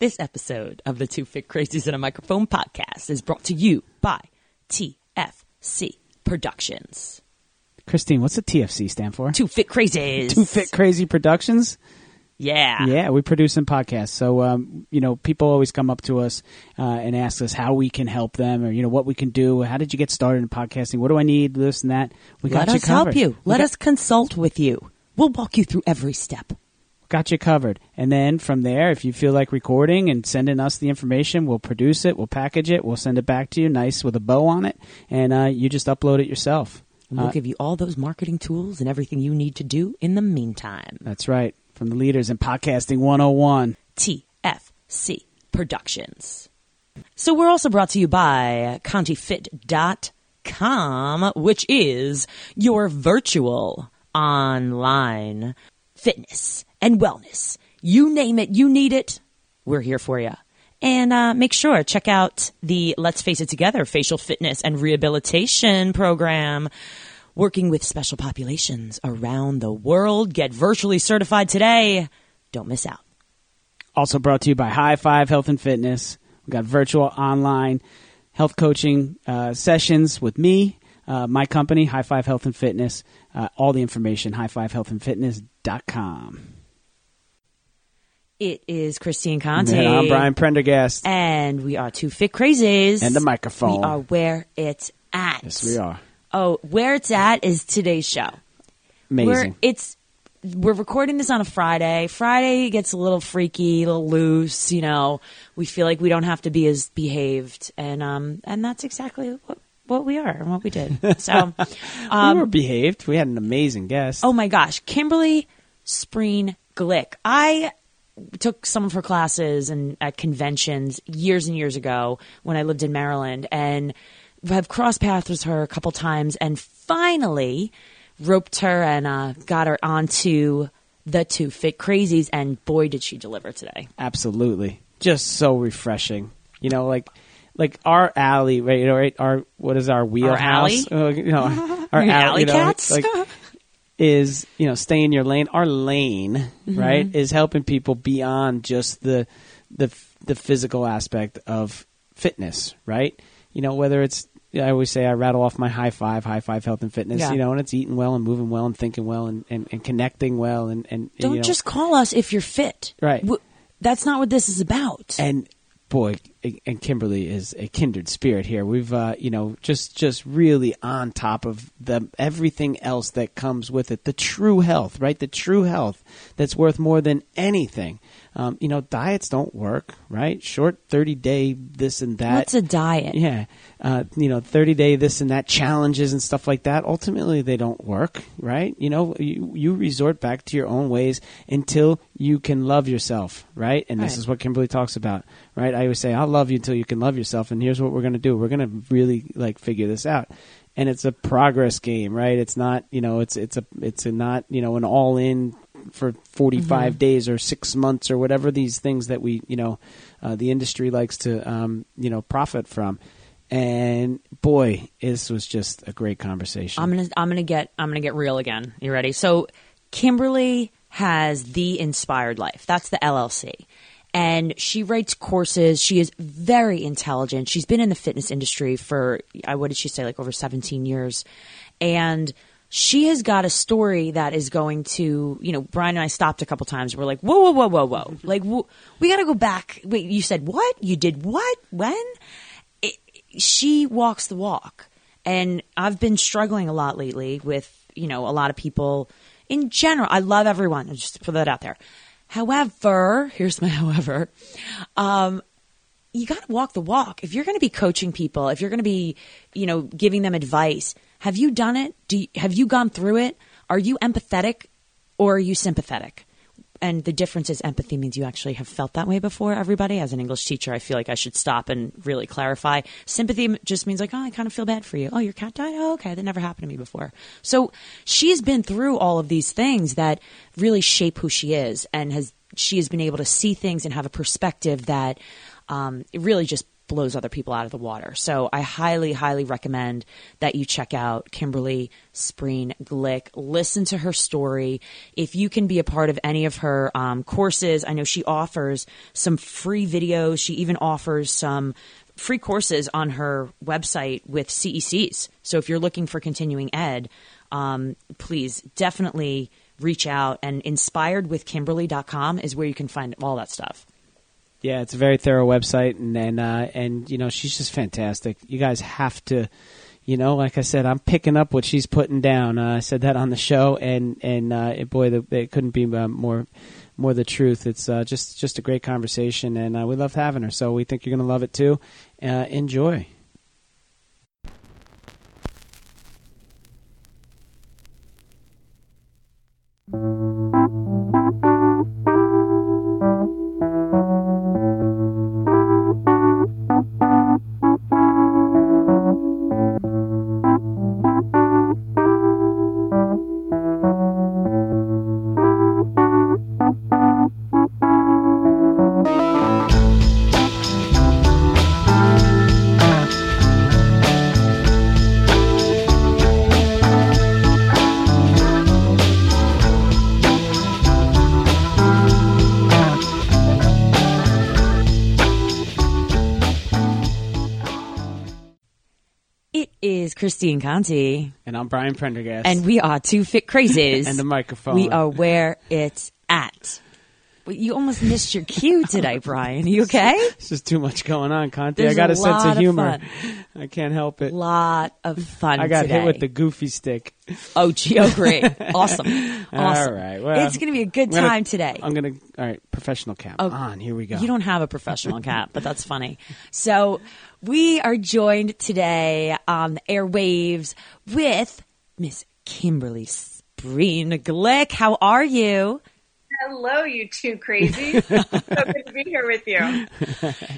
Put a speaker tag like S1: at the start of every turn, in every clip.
S1: This episode of the Two Fit Crazies in a Microphone podcast is brought to you by TFC Productions.
S2: Christine, what's the TFC stand for?
S1: Two Fit Crazies.
S2: Two Fit Crazy Productions.
S1: Yeah.
S2: Yeah, we produce some podcasts. So, um, you know, people always come up to us uh, and ask us how we can help them, or you know, what we can do. How did you get started in podcasting? What do I need? This and that. We
S1: Let
S2: got you
S1: us
S2: covered.
S1: help you.
S2: We
S1: Let
S2: got-
S1: us consult with you. We'll walk you through every step.
S2: Got you covered. And then from there, if you feel like recording and sending us the information, we'll produce it, we'll package it, we'll send it back to you, nice with a bow on it, and uh, you just upload it yourself.
S1: And we'll
S2: Uh,
S1: give you all those marketing tools and everything you need to do in the meantime.
S2: that's right. From the leaders in podcasting 101.
S1: TFC Productions. So we're also brought to you by ContiFit.com, which is your virtual online fitness and wellness. You name it, you need it, we're here for you. And uh, make sure check out the Let's Face It Together facial fitness and rehabilitation program. Working with special populations around the world. Get virtually certified today. Don't miss out.
S2: Also brought to you by High Five Health and Fitness. We got virtual online health coaching uh, sessions with me, uh, my company, High Five Health and Fitness. Uh, all the information, highfivehealthandfitness.com.
S1: It is Christine Conti.
S2: And I'm Brian Prendergast.
S1: And we are two fit crazies.
S2: And the microphone.
S1: We are where it's at.
S2: Yes, we are.
S1: Oh, where it's at is today's show.
S2: Amazing.
S1: We're it's we're recording this on a Friday. Friday gets a little freaky, a little loose, you know. We feel like we don't have to be as behaved and um and that's exactly what what we are and what we did. So
S2: we were behaved. We had an amazing guest.
S1: Oh my gosh, Kimberly Spreen Glick. I took some of her classes and at conventions years and years ago when I lived in Maryland and have crossed paths with her a couple times and finally roped her and uh, got her onto the two fit crazies and boy did she deliver today.
S2: Absolutely. Just so refreshing. You know, like like our alley, right? You know, right? Our what is our wheelhouse?
S1: alley?
S2: Uh, you know, our
S1: Alley
S2: alley, you know,
S1: cats?
S2: like, is you know stay in your lane. Our lane,
S1: Mm-hmm.
S2: right, is helping people beyond just the the the physical aspect of fitness, right? You know, whether it's I always say I rattle off my high five, high five health and fitness,
S1: Yeah.
S2: you know, and it's eating well and moving well and thinking well and, and, and connecting well and, and
S1: Don't
S2: you know,
S1: just call us if you're fit.
S2: Right.
S1: W- That's not what this is about.
S2: and boy and kimberly is a kindred spirit here we've uh, you know just just really on top of the everything else that comes with it the true health right the true health that's worth more than anything um, you know diets don't work right short 30 day this and that
S1: What's a diet?
S2: yeah, uh, you know, thirty day this and that challenges and stuff like that. Ultimately, they don't work, right? You know, you, you resort back to your own ways until you can love yourself, right? And this is what Kimberly talks about, right? I always say, "I'll love you until you can love yourself," and here's what we're going to do: we're going to really like figure this out. And it's a progress game, right? It's not, you know, it's it's a it's a not, you know, an all in for 45 days or six months or whatever these things that we, you know, uh, the industry likes to, um, you know, profit from. And boy, this was just a great conversation.
S1: I'm gonna I'm gonna get I'm gonna get real again. You ready? So Kimberly has the Inspired Life. That's the LLC. And she writes courses. She is very intelligent. She's been in the fitness industry for uh, what did she say, like over 17 years. And she has got a story that is going to, you know, Brian and I stopped a couple times. We're like, whoa, whoa, whoa, whoa, whoa. like, wh- we got to go back. Wait, you said what? You did what? When? It, she walks the walk. And I've been struggling a lot lately with, you know, a lot of people in general. I love everyone. Just put that out there. However, here's my however. Um, you got to walk the walk. If you're going to be coaching people, if you're going to be, you know, giving them advice, have you done it? Do you, have you gone through it? Are you empathetic or are you sympathetic? And the difference is empathy means you actually have felt that way before everybody. As an English teacher, I feel like I should stop and really clarify. Sympathy just means like, oh, I kind of feel bad for you. Oh, your cat died? Oh, okay. That never happened to me before. So she's been through all of these things that really shape who she is and has, she has been able to see things and have a perspective that um, it really just blows other people out of the water. So I highly, highly recommend that you check out Kimberly Spreen Glick. Listen to her story. If you can be a part of any of her um, courses, I know she offers some free videos. She even offers some free courses on her website with CECs. So if you're looking for continuing ed, um, please definitely reach out and inspiredwithkimberly.com is where you can find all that stuff.
S2: Yeah, it's a very thorough website, and and, uh, and you know she's just fantastic. You guys have to, you know, like I said, I'm picking up what she's putting down. Uh, I said that on the show, and and uh, boy, the, it couldn't be uh, more more the truth. It's uh, just just a great conversation, and uh, we love having her. So we think you're going to love it too. Enjoy.
S1: Is Christine Conti,
S2: And I'm Brian Prendergast,
S1: and we are two fit crazies.
S2: and the microphone.
S1: We are where it's at. You almost missed your cue today, Brian. You okay?
S2: It's just too much going on, Conti.
S1: There's
S2: I got
S1: a
S2: a, sense of
S1: of
S2: humor.
S1: fun.
S2: I can't help it.
S1: Lot of fun.
S2: I got
S1: today.
S2: hit with the goofy stick.
S1: Oh, gee, oh, great, awesome, awesome.
S2: All right, well,
S1: it's going to be a good
S2: gonna-
S1: time today.
S2: I'm gonna. All right, professional cap
S1: Oh,
S2: on. Here we go.
S1: You don't have a professional cap, but that's funny. So we are joined today on the airwaves with Miss Kimberly Spreen Glick. How are you?
S3: Hello, you two crazy. so good to be here with you.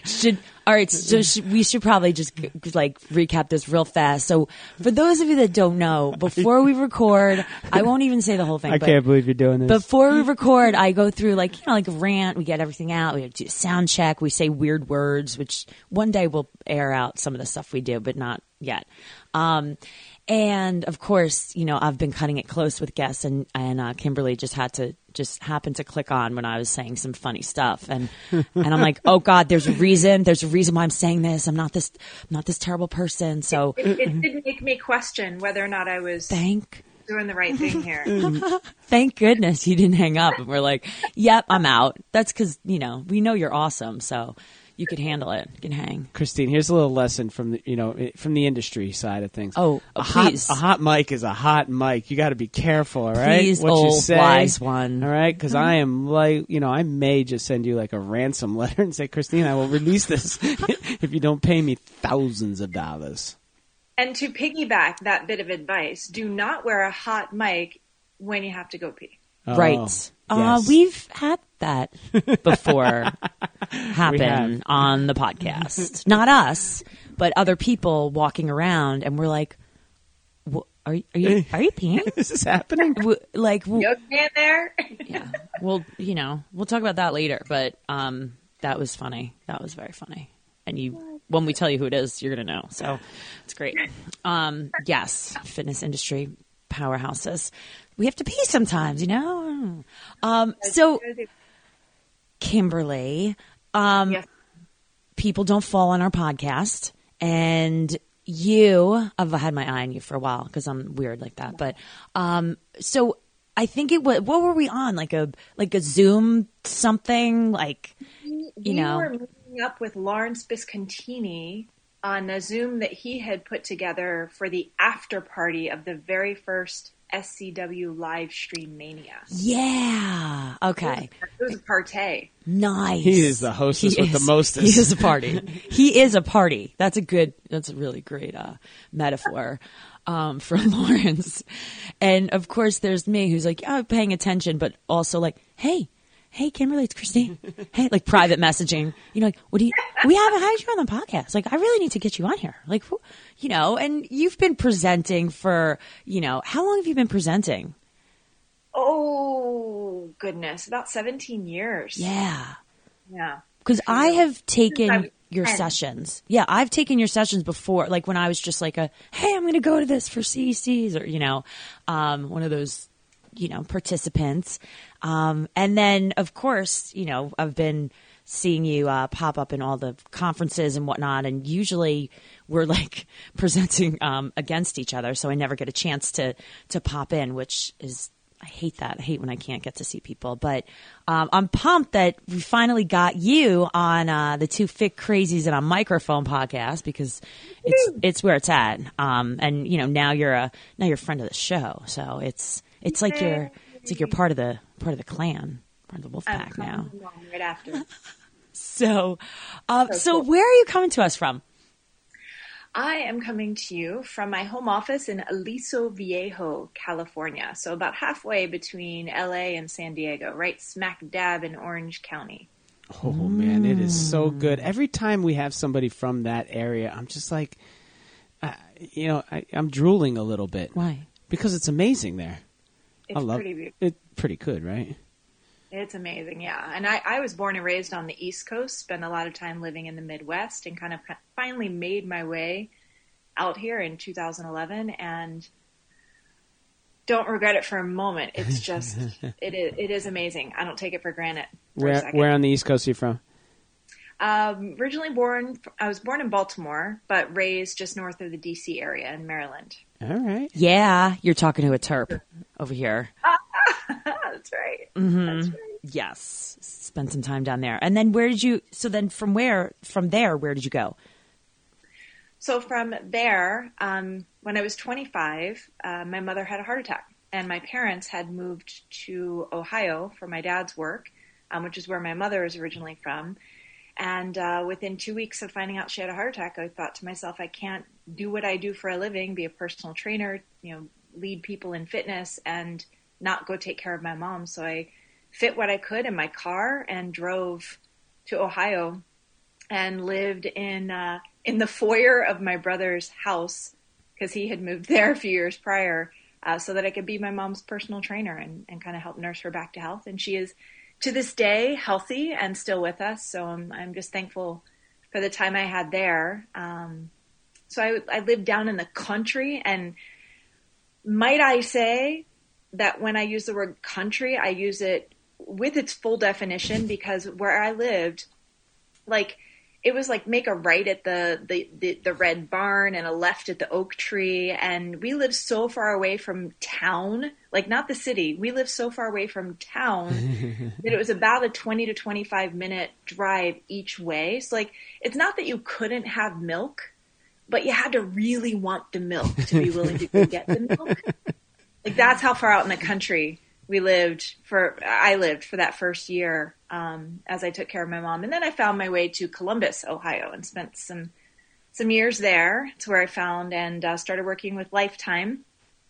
S1: Should all right. So sh- we should probably just like recap this real fast. So for those of you that don't know, before we record, I won't even say the whole thing.
S2: I
S1: but
S2: can't believe you're doing this.
S1: Before we record, I go through like you know like a rant. We get everything out. We do a sound check. We say weird words, which one day we'll air out some of the stuff we do, but not yet. Um, and of course, you know I've been cutting it close with guests, and and uh, Kimberly just had to just happened to click on when I was saying some funny stuff, and and I'm like, oh God, there's a reason. There's a reason why I'm saying this. I'm not this. I'm not this terrible person. So
S3: It, it did make me question whether or not I was
S1: thank
S3: doing the right thing here.
S1: thank goodness you didn't hang up and we're like yep i'm out that's because you know we know you're awesome so you could handle it you can hang
S2: Christine, here's a little lesson from the you know from the industry side of things.
S1: Oh,
S2: a oh,
S1: please.
S2: hot a hot mic is a hot mic. You got to be careful, all right?
S1: Please,
S2: what you say,
S1: wise one.
S2: all right? Because uh-huh. I am like you know I may just send you like a ransom letter and say, Christine, I will release this if you don't pay me thousands of dollars.
S3: And to piggyback that bit of advice, do not wear a hot mic when you have to go pee.
S2: Oh,
S1: right. Uh,
S2: yes.
S1: we've had that before happen on the podcast. Not us but other people walking around and we're like "Wh- are, you- are you are you peeing?
S2: Is this happening?
S1: W- like w-
S3: You okay in there?
S1: yeah. Well you know we'll talk about that later but um that was funny. That was very funny. And you when we tell you who it is you're gonna know. So it's great. Um yes fitness industry powerhouses we have to pee sometimes you know? Um so kimberly um
S3: Yes.
S1: people don't fall on our podcast and you i've had my eye on you for a while because i'm weird like that but um so i think it was what were we on? Like a like a zoom something? Like you
S3: we
S1: know?
S3: were meeting up with Lawrence Biscontini on a Zoom that he had put together for the after party of the very first SCW live stream mania.
S1: yeah. Okay.
S3: It was a partay.
S1: nice.
S2: He is the hostess
S1: He
S2: with the
S1: is-
S2: mostest.
S1: he is a party. He is a party. That's a good that's a really great uh metaphor um from lawrence. And of course there's me who's like oh paying attention but also like hey hey kimberly it's christine. Hey like private messaging. You know like what do you we haven't had you on the podcast. Like i really need to get you on here. Like you know and you've been presenting for you know how long have you been presenting?
S3: Oh goodness, about seventeen years.
S1: yeah.
S3: Yeah.
S1: because i have taken your sessions. Yeah, I've taken your sessions before, like when I was just like a, hey, I'm going to go to this for CECs or, you know, um, one of those, you know, participants. Um, and then, of course, you know, I've been seeing you uh, pop up in all the conferences and whatnot. And usually we're like presenting um, against each other. So I never get a chance to, to pop in, which is I hate that. I hate when I can't get to see people. But um, I'm pumped that we finally got you on uh, the two Fit Crazies and a Microphone podcast because it's it's where it's at. Um, and you know now you're a now you're a friend of the show, so it's it's like you're it's like you're part of the part of the clan, part of the wolf pack now.
S3: right after.
S1: So, uh,
S3: So
S1: so
S3: cool.
S1: where are you coming to us from?
S3: I am coming to you from my home office in Aliso Viejo, California. So about halfway between LA and San Diego, right smack dab in Orange County.
S2: Oh man, it is so good. Every time we have somebody from that area, I'm just like, uh, you know, I, I'm drooling a little bit
S1: Why?
S2: because it's amazing there.
S3: It's
S2: I love
S3: pretty beautiful.
S2: it. Pretty good, right?
S3: It's amazing, yeah. And I, I was born and raised on the East Coast, spent a lot of time living in the Midwest, and kind of finally made my way out here in 2011. And don't regret it for a moment. It's just, it is, it is amazing. I don't take it for granted. For
S2: Where where on the East Coast are you from?
S3: Um, originally born, I was born in Baltimore, but raised just north of the DC area in Maryland.
S2: All right.
S1: Yeah, you're talking to a terp over here.
S3: That's right.
S1: Mm-hmm.
S3: That's right.
S1: Yes, spend some time down there. And then where did you? So then from where? From there, where did you go?
S3: So from there, um, when I was 25, uh, my mother had a heart attack, and my parents had moved to Ohio for my dad's work, um, which is where my mother is originally from. And uh, within two weeks of finding out she had a heart attack, I thought to myself, I can't do what I do for a living, be a personal trainer, you know, lead people in fitness, and not go take care of my mom. So I fit what I could in my car and drove to Ohio and lived in uh, in the foyer of my brother's house because he had moved there a few years prior, uh, so that I could be my mom's personal trainer and, and kind of help nurse her back to health. And she is to this day healthy and still with us. So I'm I'm just thankful for the time I had there. Um, so I I lived down in the country, and might I say that when I use the word country, I use it with its full definition because where I lived, like it was like make a right at the, the, the, the red barn and a left at the oak tree. And we lived so far away from town, like not the city. We lived so far away from town that it was about a 20 to 25 minute drive each way. So like, it's not that you couldn't have milk, but you had to really want the milk to be willing to get the milk. Like that's how far out in the country we lived for I lived for that first year um, as I took care of my mom, and then I found my way to Columbus, Ohio, and spent some some years there. It's where I found and uh, started working with Lifetime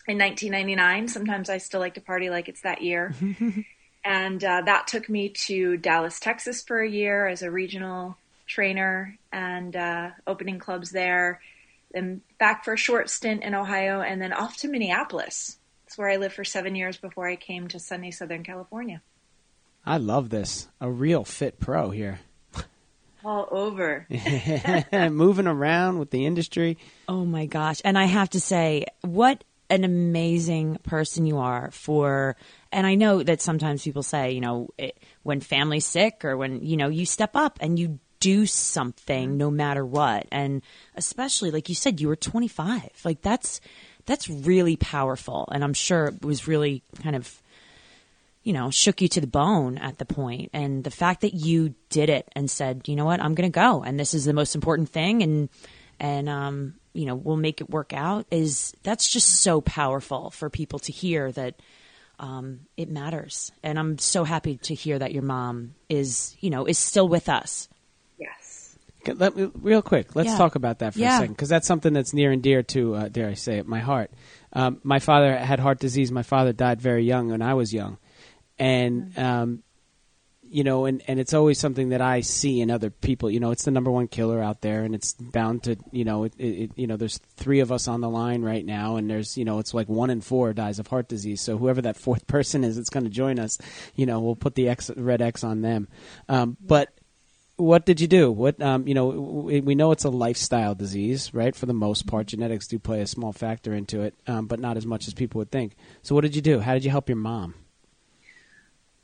S3: in 1999. Sometimes I still like to party like it's that year, and uh, that took me to Dallas, Texas, for a year as a regional trainer and uh, opening clubs there. Then back for a short stint in Ohio, and then off to Minneapolis. It's where I lived for seven years before I came to sunny Southern California.
S2: I love this. A real fit pro here.
S3: All over.
S2: Moving around with the industry.
S1: Oh my gosh. And I have to say, what an amazing person you are for, and I know that sometimes people say, you know, it, when family's sick or when, you know, you step up and you do something no matter what. And especially, like you said, you were 25. Like that's, that's really powerful. And I'm sure it was really kind of, you know, shook you to the bone at the point. And the fact that you did it and said, you know what, I'm going to go. And this is the most important thing. And, and, um, you know, we'll make it work out is that's just so powerful for people to hear that, um, it matters. And I'm so happy to hear that your mom is, you know, is still with us.
S3: Yes.
S2: Let me, real quick, let's
S1: Yeah.
S2: talk about that for
S1: Yeah.
S2: a second because that's something that's near and dear to, uh, dare I say it, my heart. Um, my father had heart disease. My father died very young when I was young, and um, you know, and, and it's always something that I see in other people. You know, it's the number one killer out there, and it's bound to, you know, it, it, you know, there's three of us on the line right now, and there's, you know, it's like one in four dies of heart disease. So whoever that fourth person is that's going to join us, you know, we'll put the X, red X on them. Um, but what did you do? What um, you know, we, we know it's a lifestyle disease, right? For the most part, genetics do play a small factor into it, um, but not as much as people would think. So, what did you do? How did you help your mom?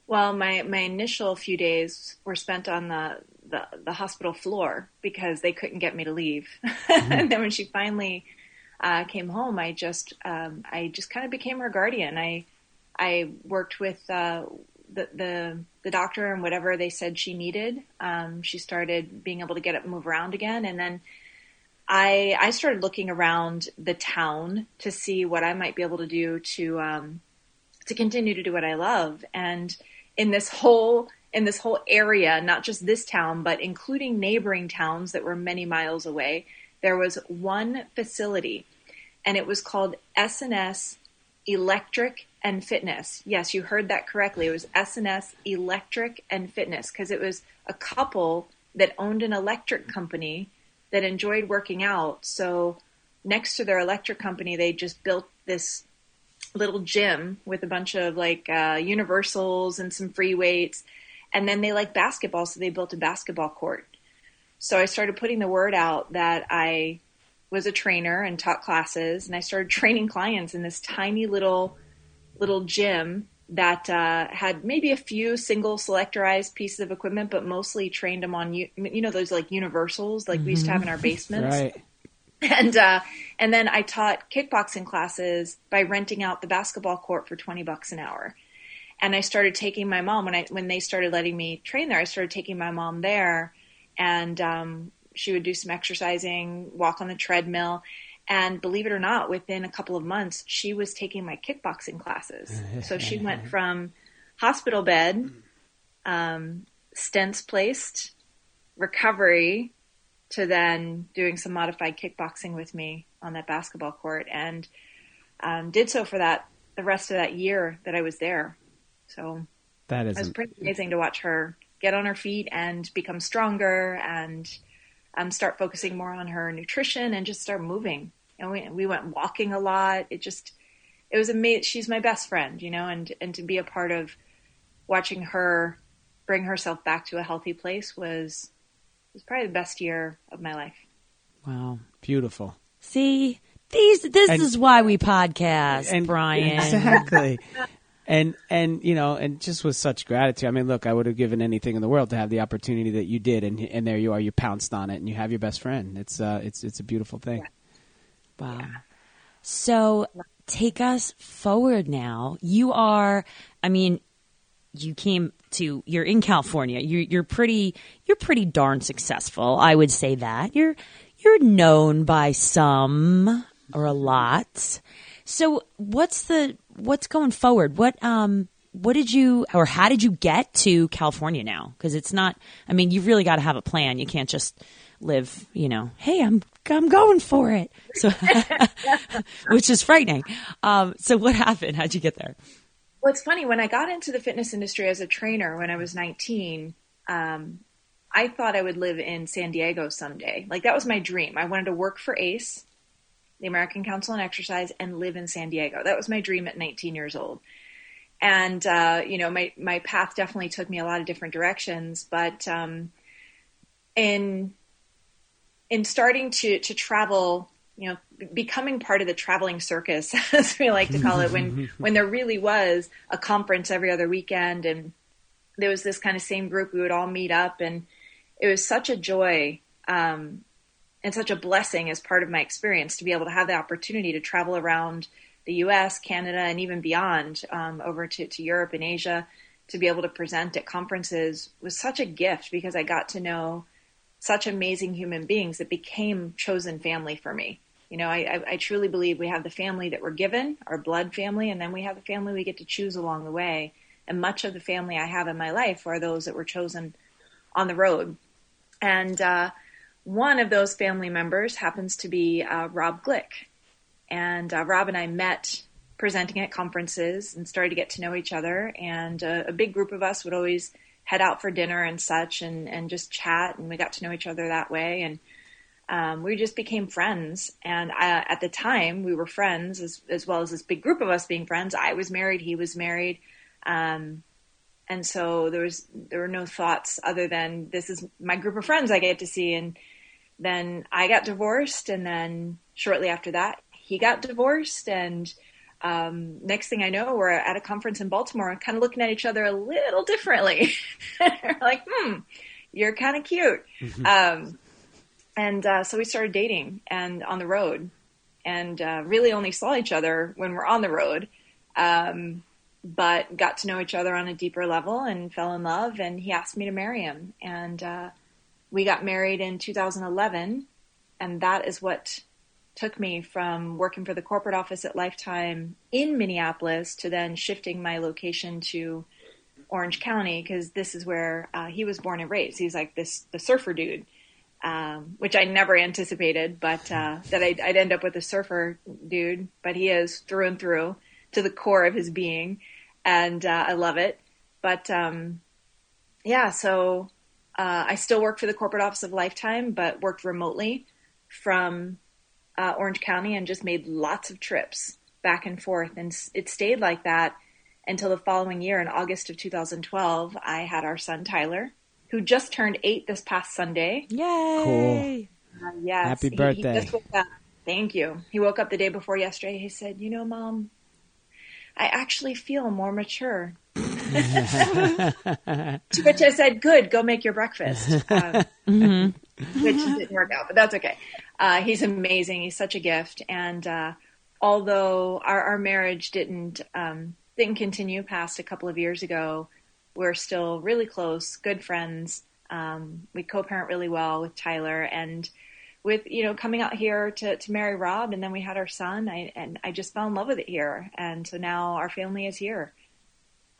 S3: Well, my my initial few days were spent on the the, the hospital floor because they couldn't get me to leave. Mm-hmm. and then when she finally uh, came home, I just um, I just kind of became her guardian. I I worked with uh, the, the the doctor and whatever they said she needed. Um, she started being able to get up and move around again, and then I I started looking around the town to see what I might be able to do to um, to continue to do what I love. And in this whole in this whole area, not just this town, but including neighboring towns that were many miles away, there was one facility, and it was called S&S Electric and Fitness. Yes, you heard that correctly. It was S&S Electric and Fitness because it was a couple that owned an electric company that enjoyed working out. So next to their electric company, they just built this little gym with a bunch of like uh, universals and some free weights. And then they like basketball, so they built a basketball court. So I started putting the word out that I was a trainer and taught classes, and I started training clients in this tiny little little gym that uh, had maybe a few single selectorized pieces of equipment, but mostly trained them on you, you know those like universals like mm-hmm. we used to have in our mm-hmm. basements.
S2: Right.
S3: And uh, and then I taught kickboxing classes by renting out the basketball court for twenty bucks an hour. And I started taking my mom when I when they started letting me train there. I started taking my mom there, and um, she would do some exercising, walk on the treadmill, and believe it or not, within a couple of months, she was taking my kickboxing classes. so she went from hospital bed, um, stents placed, recovery, to then doing some modified kickboxing with me on that basketball court, and um, did so for that the rest of that year that I was there. So
S2: that is
S3: it was pretty amazing to watch her get on her feet and become stronger and um, start focusing more on her nutrition and just start moving and we we went walking a lot. It just it was amazing. She's my best friend, you know, and and to be a part of watching her bring herself back to a healthy place was was probably the best year of my life.
S2: Wow, beautiful.
S1: See, these this and, is why we podcast, and, Brian.
S2: Exactly. and and you know, and just with such gratitude. I mean, look, I would have given anything in the world to have the opportunity that you did, and and there you are. You pounced on it, and you have your best friend. It's uh, it's it's a beautiful thing. Yeah.
S1: Wow. So take us forward now. You are, I mean, you came to you're in California. You, you're pretty you're pretty darn successful. I would say that you're you're known by some or a lot. So what's the what's going forward? What um what did you or how did you get to California now? Because it's not. I mean, you've really got to have a plan. You can't just live. You know, hey, I'm I'm going for it. So, which is frightening. Um, so what happened? How'd you get there?
S3: Well, it's funny. When I got into the fitness industry as a trainer when I was 19, um, I thought I would live in San Diego someday. Like that was my dream. I wanted to work for ACE, the American Council on Exercise, and live in San Diego. That was my dream at 19 years old. And uh, you know, my my path definitely took me a lot of different directions. But um, in in starting to to travel you know becoming part of the traveling circus as we like to call it when when there really was a conference every other weekend and there was this kind of same group we would all meet up and it was such a joy um, and such a blessing as part of my experience to be able to have the opportunity to travel around the US, Canada, and even beyond um, over to, to Europe and Asia to be able to present at conferences was such a gift because I got to know such amazing human beings that became chosen family for me. You know, I, I, truly believe we have the family that we're given, our blood family, and then we have the family we get to choose along the way. And much of the family I have in my life are those that were chosen on the road. And uh, one of those family members happens to be uh, Rob Glick. And uh, Rob and I met presenting at conferences and started to get to know each other. And uh, a big group of us would always head out for dinner and such and, and just chat and we got to know each other that way and um, we just became friends and I, at the time we were friends as, as well as this big group of us being friends i was married he was married um, and so there was there were no thoughts other than this is my group of friends I get to see. And then I got divorced, and then shortly after that, he got divorced, and um, next thing I know, we're at a conference in Baltimore, kind of looking at each other a little differently. like, hmm, you're kind of cute. Mm-hmm. Um, and uh, so we started dating and on the road, and uh, really only saw each other when we're on the road. Um, but got to know each other on a deeper level and fell in love. And he asked me to marry him, and uh, we got married in 2011, and that is what took me from working for the corporate office at Lifetime in Minneapolis to then shifting my location to Orange County because this is where uh, he was born and raised. He's like this the surfer dude, um, which I never anticipated, but uh, that I'd, I'd, end up with a surfer dude. But he is through and through to the core of his being, and uh, I love it. But um, yeah, so uh, I still work for the corporate office of Lifetime, but worked remotely from uh, Orange County and just made lots of trips back and forth. And it stayed like that until the following year in August of 2012. I had our son Tyler, who just turned eight this past Sunday.
S1: Yay!
S2: Cool. Uh, yes. Happy birthday. He, he
S3: Thank you. He woke up the day before yesterday. He said, You know, mom, I actually feel more mature. to which I said, "Good, go make your breakfast." Um, mm-hmm. Which didn't work out, but that's okay. Uh, he's amazing. He's such a gift, and uh, although our, our, marriage didn't um, didn't continue past a couple of years ago, we're still really close, good friends. Um, we co-parent really well with Tyler, and with you know coming out here to, to marry Rob, and then we had our son. I, and I just fell in love with it here, and so now our family is here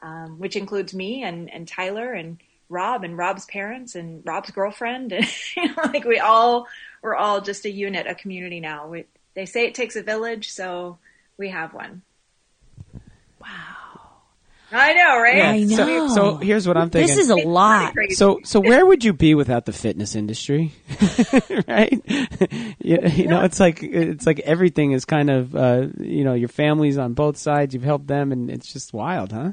S3: um, which includes me and, and Tyler and Rob and Rob's parents and Rob's girlfriend. And you know, like we all, we're all just a unit, a community now. We, they say it takes a village, so we have one.
S1: Wow.
S3: I know, right?
S1: Yeah, I know.
S2: So, so, here's what I'm thinking.
S1: This is a lot.
S2: So so where would you be without the fitness industry? right? you, you know, it's like it's like everything is kind of uh, you know your family's on both sides. You've helped them, and it's just wild, huh?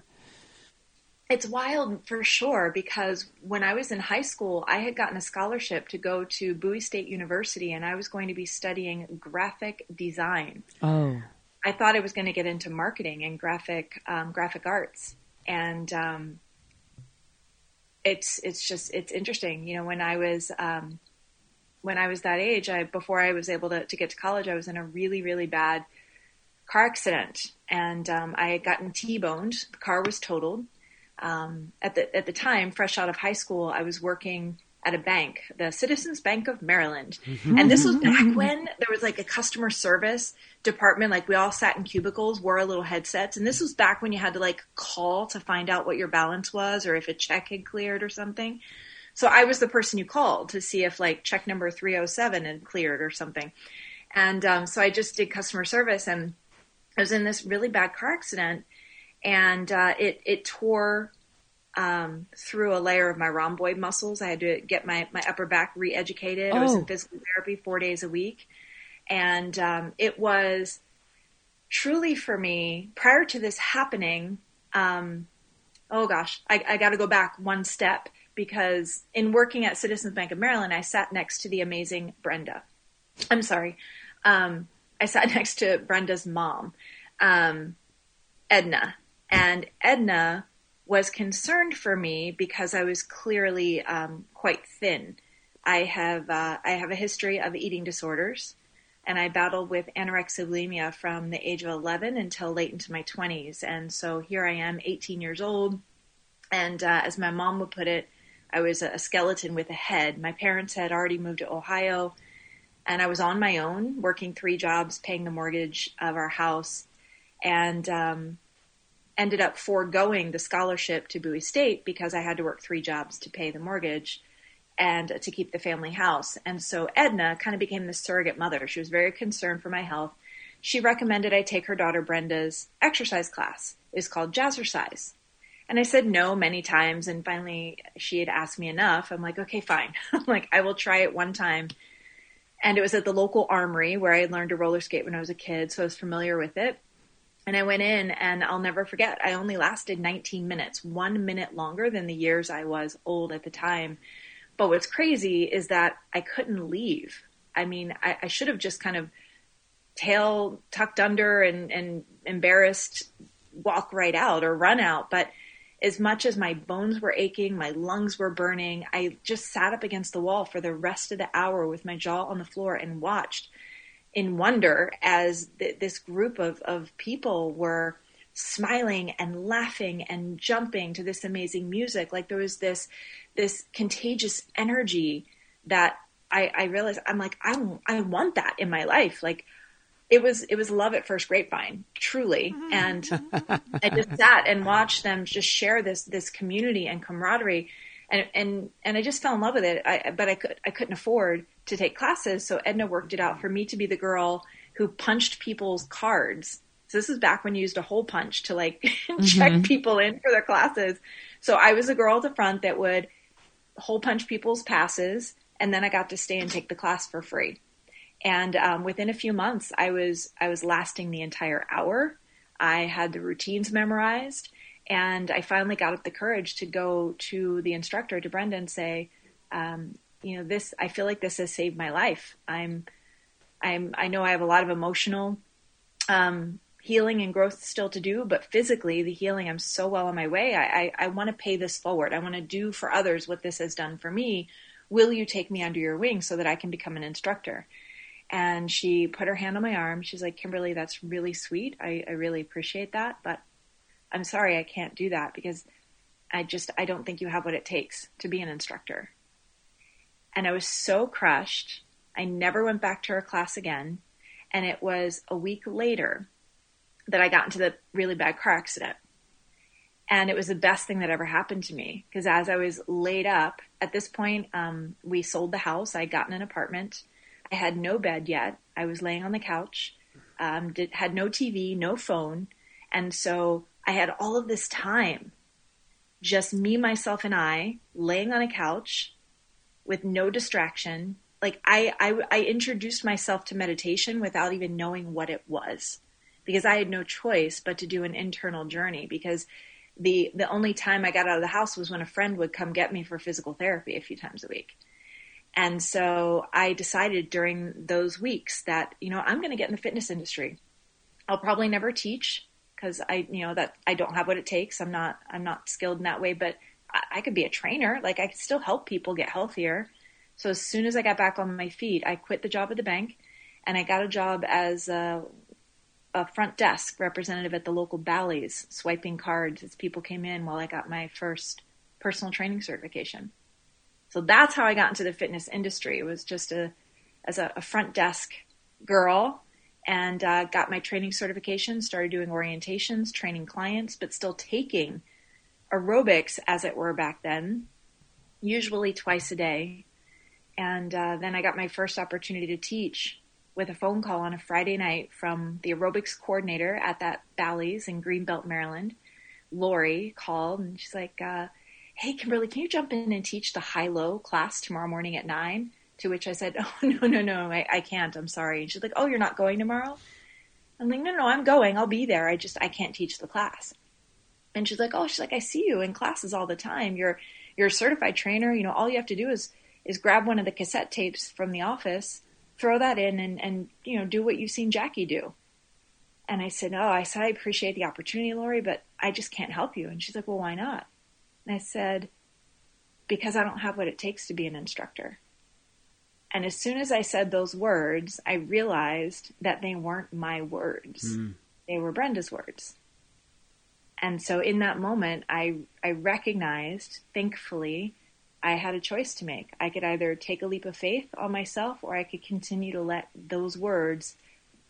S3: it's wild for sure because when I was in high school, I had gotten a scholarship to go to Bowie State University and I was going to be studying graphic design.
S1: Oh.
S3: I thought I was going to get into marketing and graphic um, graphic arts, and um, it's it's just it's interesting. You know, when I was um, when I was that age, I before I was able to, to get to college, I was in a really really bad car accident, and um, I had gotten T-boned. The car was totaled, um, at the at the time, fresh out of high school, I was working at a bank, the Citizens Bank of Maryland, mm-hmm. and this was back when there was like a customer service department. Like we all sat in cubicles, wore our little headsets, and this was back when you had to like call to find out what your balance was or if a check had cleared or something. So I was the person you called to see if like check number 307 had cleared or something, and um, so I just did customer service, and I was in this really bad car accident and uh, it it tore um, through a layer of my rhomboid muscles. I had to get my my upper back re-educated. Oh. I was in oh. physical therapy four days a week, and um, it was truly for me prior to this happening. Um, oh gosh, I, I got to go back one step because in working at Citizens Bank of Maryland, I sat next to the amazing Brenda. I'm sorry. Um, I sat next to Brenda's mom, um, Edna, and Edna was concerned for me because I was clearly um, quite thin. I have uh, I have a history of eating disorders, and I battled with anorexia bulimia from the age of 11 until late into my 20s. And so here I am, 18 years old, and uh, as my mom would put it, I was a skeleton with a head. My parents had already moved to Ohio, and I was on my own, working three jobs, paying the mortgage of our house, and um, ended up foregoing the scholarship to Bowie State because I had to work three jobs to pay the mortgage and to keep the family house. And so Edna kind of became the surrogate mother. She was very concerned for my health. She recommended I take her daughter Brenda's exercise class. It's called Jazzercise. And I said no many times. And finally, she had asked me enough. I'm like, okay, fine. I'm like, I will try it one time. And it was at the local armory where I had learned to roller skate when I was a kid. So I was familiar with it And I went in and I'll never forget, I only lasted 19 minutes, one minute longer than the years I was old at the time. But what's crazy is that I couldn't leave. I mean, I, I should have just kind of tail tucked under and, and embarrassed walk right out or run out. But as much as my bones were aching, my lungs were burning, I just sat up against the wall for the rest of the hour with my jaw on the floor and watched in wonder as th- this group of, of people were smiling and laughing and jumping to this amazing music. Like there was this this contagious energy that I, I realized I'm like I I want that in my life. Like it was it was love at first grapevine, truly. Mm-hmm. And I just sat and watched them just share this this community and camaraderie, and and and I just fell in love with it. I, but I could I couldn't afford to take classes, so Edna worked it out for me to be the girl who punched people's cards. So this is back when you used a hole punch to like check mm-hmm. people in for their classes. So I was the girl at the front that would hole punch people's passes, and then I got to stay and take the class for free. And um, within a few months, I was I was lasting the entire hour. I had the routines memorized, and I finally got up the courage to go to the instructor, to Brenda, and say, um, you know, this I feel like this has saved my life. I'm I'm I know I have a lot of emotional um, healing and growth still to do, but physically the healing I'm so well on my way. I I, I want to pay this forward. I want to do for others what this has done for me. Will you take me under your wing so that I can become an instructor? And she put her hand on my arm. She's like, Kimberly, that's really sweet. I, I really appreciate that, but I'm sorry I can't do that because I just I don't think you have what it takes to be an instructor. And I was so crushed. I never went back to her class again. And it was a week later that I got into the really bad car accident. And it was the best thing that ever happened to me because as I was laid up, at this point, um, we sold the house. I would gotten an apartment. I had no bed yet. I was laying on the couch, um, did, had no TV, no phone. And so I had all of this time, just me, myself, and I laying on a couch with no distraction. Like I, I, I introduced myself to meditation without even knowing what it was because I had no choice but to do an internal journey because the, the only time I got out of the house was when a friend would come get me for physical therapy a few times a week. And so I decided during those weeks that, you know, I'm going to get in the fitness industry. I'll probably never teach because I, you know, that I don't have what it takes. I'm not, I'm not skilled in that way, but I, could be a trainer. Like I could still help people get healthier. So as soon as I got back on my feet, I quit the job at the bank and I got a job as a, a front desk representative at the local Bally's, swiping cards as people came in while I got my first personal training certification. So that's how I got into the fitness industry. It was just a as a, a front desk girl and uh, got my training certification, started doing orientations, training clients, but still taking aerobics as it were back then, usually twice a day. And uh, then I got my first opportunity to teach with a phone call on a Friday night from the aerobics coordinator at that Bally's in Greenbelt, Maryland. Lori called and she's like, uh, hey, Kimberly, can you jump in and teach the high low class tomorrow morning at nine? To which I said, oh, no, no, no, I, I can't. I'm sorry. And she's like, oh, you're not going tomorrow? I'm like, no, no, I'm going. I'll be there. I just, I can't teach the class. And she's like, oh, she's like, I see you in classes all the time. You're, you're a certified trainer. You know, all you have to do is, is grab one of the cassette tapes from the office, throw that in and, and, you know, do what you've seen Jackie do. And I said, oh, I said, I appreciate the opportunity, Lori, but I just can't help you. And she's like, well, why not? And I said, because I don't have what it takes to be an instructor. And as soon as I said those words, I realized that they weren't my words. Mm. They were Brenda's words. And so in that moment, I, I recognized, thankfully, I had a choice to make. I could either take a leap of faith on myself or I could continue to let those words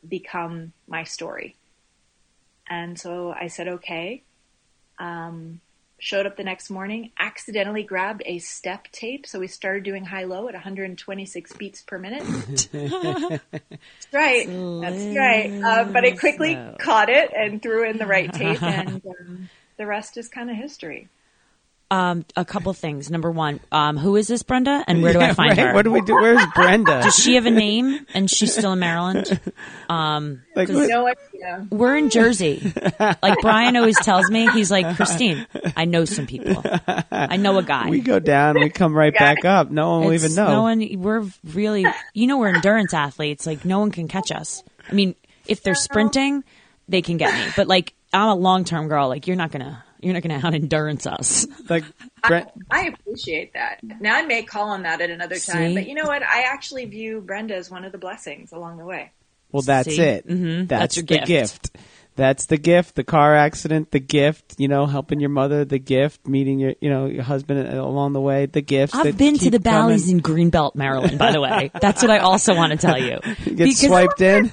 S3: become my story. And so I said, okay. Um, showed up the next morning, accidentally grabbed a step tape. So we started doing high low at 126 beats per minute. That's right. That's right. Uh, but I quickly caught it and threw in the right tape, and um, the rest is kind of history.
S1: Um, a couple things. Number one, um, who is this Brenda, and where do I find
S2: right?
S1: her?
S2: What do we do? Where's Brenda?
S1: Does she have a name, and she's still in Maryland?
S2: like,
S1: 'cause-
S3: No idea.
S1: We're in Jersey. Like Brian always tells me, he's like, Christine, I know some people. I know a guy.
S2: we go down, we come right back up. No one will
S1: It's-
S2: even know.
S1: No one. We're really, you know, we're endurance athletes. Like no one can catch us. I mean, if they're sprinting, they can get me. But like, I'm a long term girl. Like you're not gonna, you're not gonna out endurance us.
S2: like, Brent,
S3: I appreciate that. Now I may call on that at another time, but you know what? I actually view Brenda as one of the blessings along the way.
S2: well, that's
S1: See?
S2: it.
S1: Mhm.
S2: That's,
S1: That's your
S2: the
S1: gift.
S2: gift. That's the gift. The car accident, the gift. You know, helping your mother, the gift. Meeting your, you know, your husband along the way, the gift.
S1: I've
S2: that
S1: been to the Bally's in Greenbelt, Maryland. By the way, that's what I also want to tell you.
S2: You get swiped in.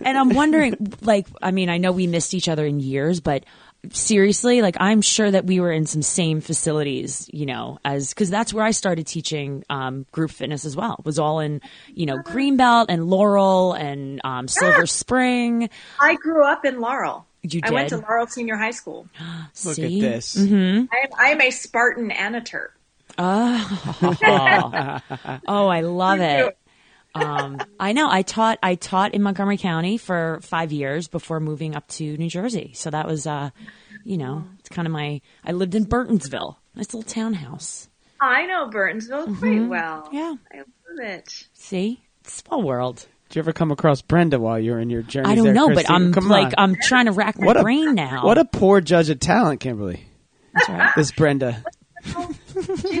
S1: and I'm wondering, like, I mean, I know we missed each other in years, but seriously, like, I'm sure that we were in some same facilities, you know, as because that's where I started teaching um, group fitness as well. Was all in, you know, Greenbelt and Laurel and um, Silver Spring.
S3: I grew up in Laurel.
S1: You did?
S3: I went to Laurel Senior High School.
S2: Look
S1: See?
S2: at this.
S3: I am, I am a Spartan and a Terp.
S1: Oh, oh I love it. Um, I know. I taught. I taught in Montgomery County for five years before moving up to New Jersey. So that was, uh, you know, it's kind of my. I lived in Burtonsville, nice little townhouse.
S3: I know Burtonsville quite well.
S1: Mm-hmm. Yeah.
S3: I love it.
S1: See, small world.
S2: Did you ever come across Brenda while you were in your journey?
S1: I don't
S2: there,
S1: know, but I'm
S2: Come
S1: like
S2: on.
S1: I'm trying to rack my
S2: What a-
S1: brain now.
S2: What a poor judge of talent, Kimberly.
S1: That's right.
S2: This Brenda.
S3: she,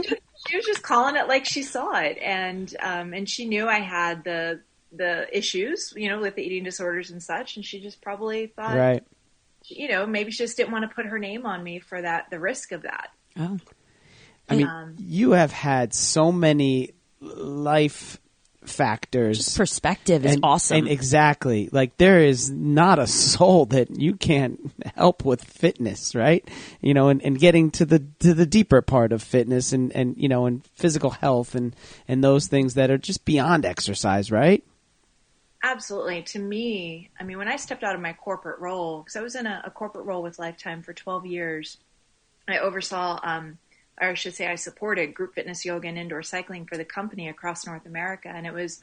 S3: just, she was just calling it like she saw it, and um, and she knew I had the the issues, you know, with the eating disorders and such, and she just probably thought,
S2: Right.
S3: you know, maybe she just didn't want to put her name on me for that the risk of that.
S1: Oh,
S2: I mean,
S3: Um,
S2: you have had so many life factors.
S1: perspective is
S2: and,
S1: awesome.
S2: And exactly. Like there is not a soul that you can't help with fitness, right? You know, and, and getting to the to the deeper part of fitness and, and you know, and physical health and, and those things that are just beyond exercise, right?
S3: Absolutely. To me, I mean, when I stepped out of my corporate role, because I was in a, a corporate role with Lifetime for 12 years, I oversaw, um, or I should say, I supported group fitness, yoga, and indoor cycling for the company across North America. And it was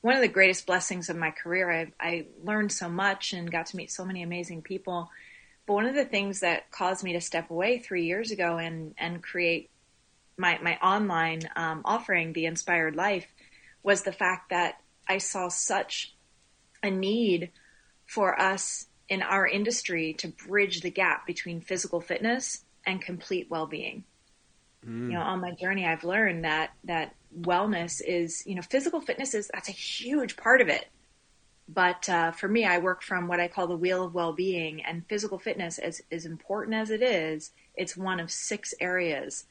S3: one of the greatest blessings of my career. I, I learned so much and got to meet so many amazing people. But one of the things that caused me to step away three years ago and, and create my, my online um, offering, The Inspired Life, was the fact that I saw such a need for us in our industry to bridge the gap between physical fitness and complete well-being. You know, on my journey, I've learned that that wellness is, you know, physical fitness is that's a huge part of it. But uh, for me, I work from what I call the wheel of well-being, and physical fitness, as as important as it is, it's one of six areas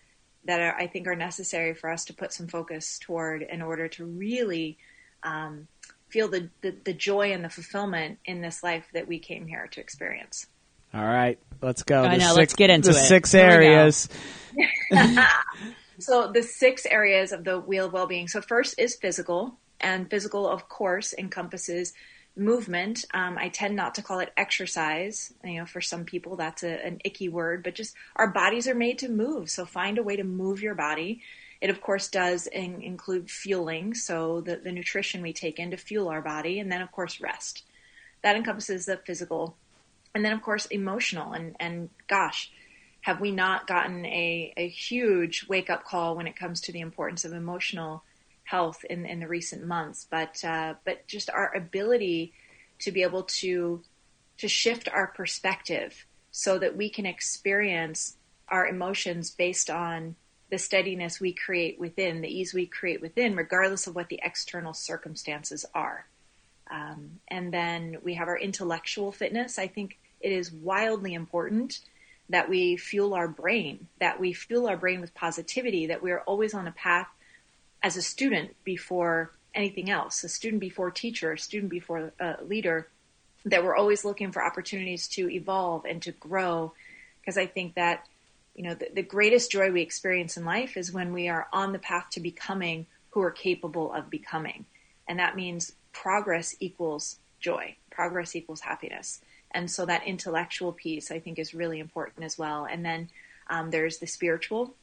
S3: that are, I think are necessary for us to put some focus toward in order to really um, feel the, the the joy and the fulfillment in this life that we came here to experience.
S2: All right, let's go.
S1: I
S2: The
S1: know,
S2: six-
S1: let's get into
S2: the
S1: it.
S2: six
S1: Here
S2: areas.
S3: So the six areas of the wheel of well-being. So first is physical, and physical, of course, encompasses movement. Um, I tend not to call it exercise. You know, for some people that's a, an icky word, but just our bodies are made to move. So find a way to move your body. It of course does in, include fueling, so the, the nutrition we take in to fuel our body, and then of course rest. That encompasses the physical, and then of course emotional. And and gosh, have we not gotten a, a huge wake up call when it comes to the importance of emotional health in, in the recent months? But uh, but just our ability to be able to to shift our perspective so that we can experience our emotions based on the steadiness we create within, the ease we create within, regardless of what the external circumstances are. Um, and then we have our intellectual fitness. I think it is wildly important that we fuel our brain, that we fuel our brain with positivity, that we are always on a path as a student before anything else, a student before teacher, a student before uh, leader, that we're always looking for opportunities to evolve and to grow. Because I think that, you know, the, the greatest joy we experience in life is when we are on the path to becoming who we're capable of becoming. And that means progress equals joy, progress equals happiness. And so that intellectual piece I think is really important as well. And then Um, there's the spiritual.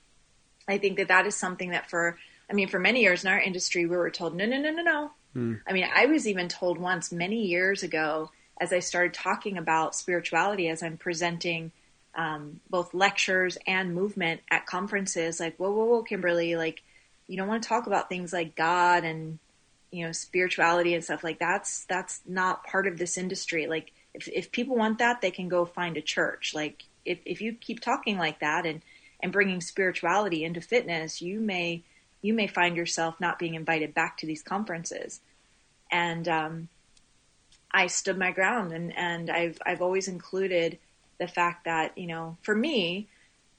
S3: I think that that is something that for, I mean, for many years in our industry, we were told, no, no, no, no, no.
S2: Hmm.
S3: I mean, I was even told once many years ago as I started talking about spirituality as I'm presenting um, both lectures and movement at conferences, like, whoa, whoa, whoa, Kimberly, like, you don't want to talk about things like God and, you know, spirituality and stuff like that's, that's not part of this industry. Like, if, if people want that, they can go find a church. Like, if, if you keep talking like that and, and bringing spirituality into fitness, you may, you may find yourself not being invited back to these conferences. And, um, I stood my ground and, and I've, I've always included the fact that, you know, for me,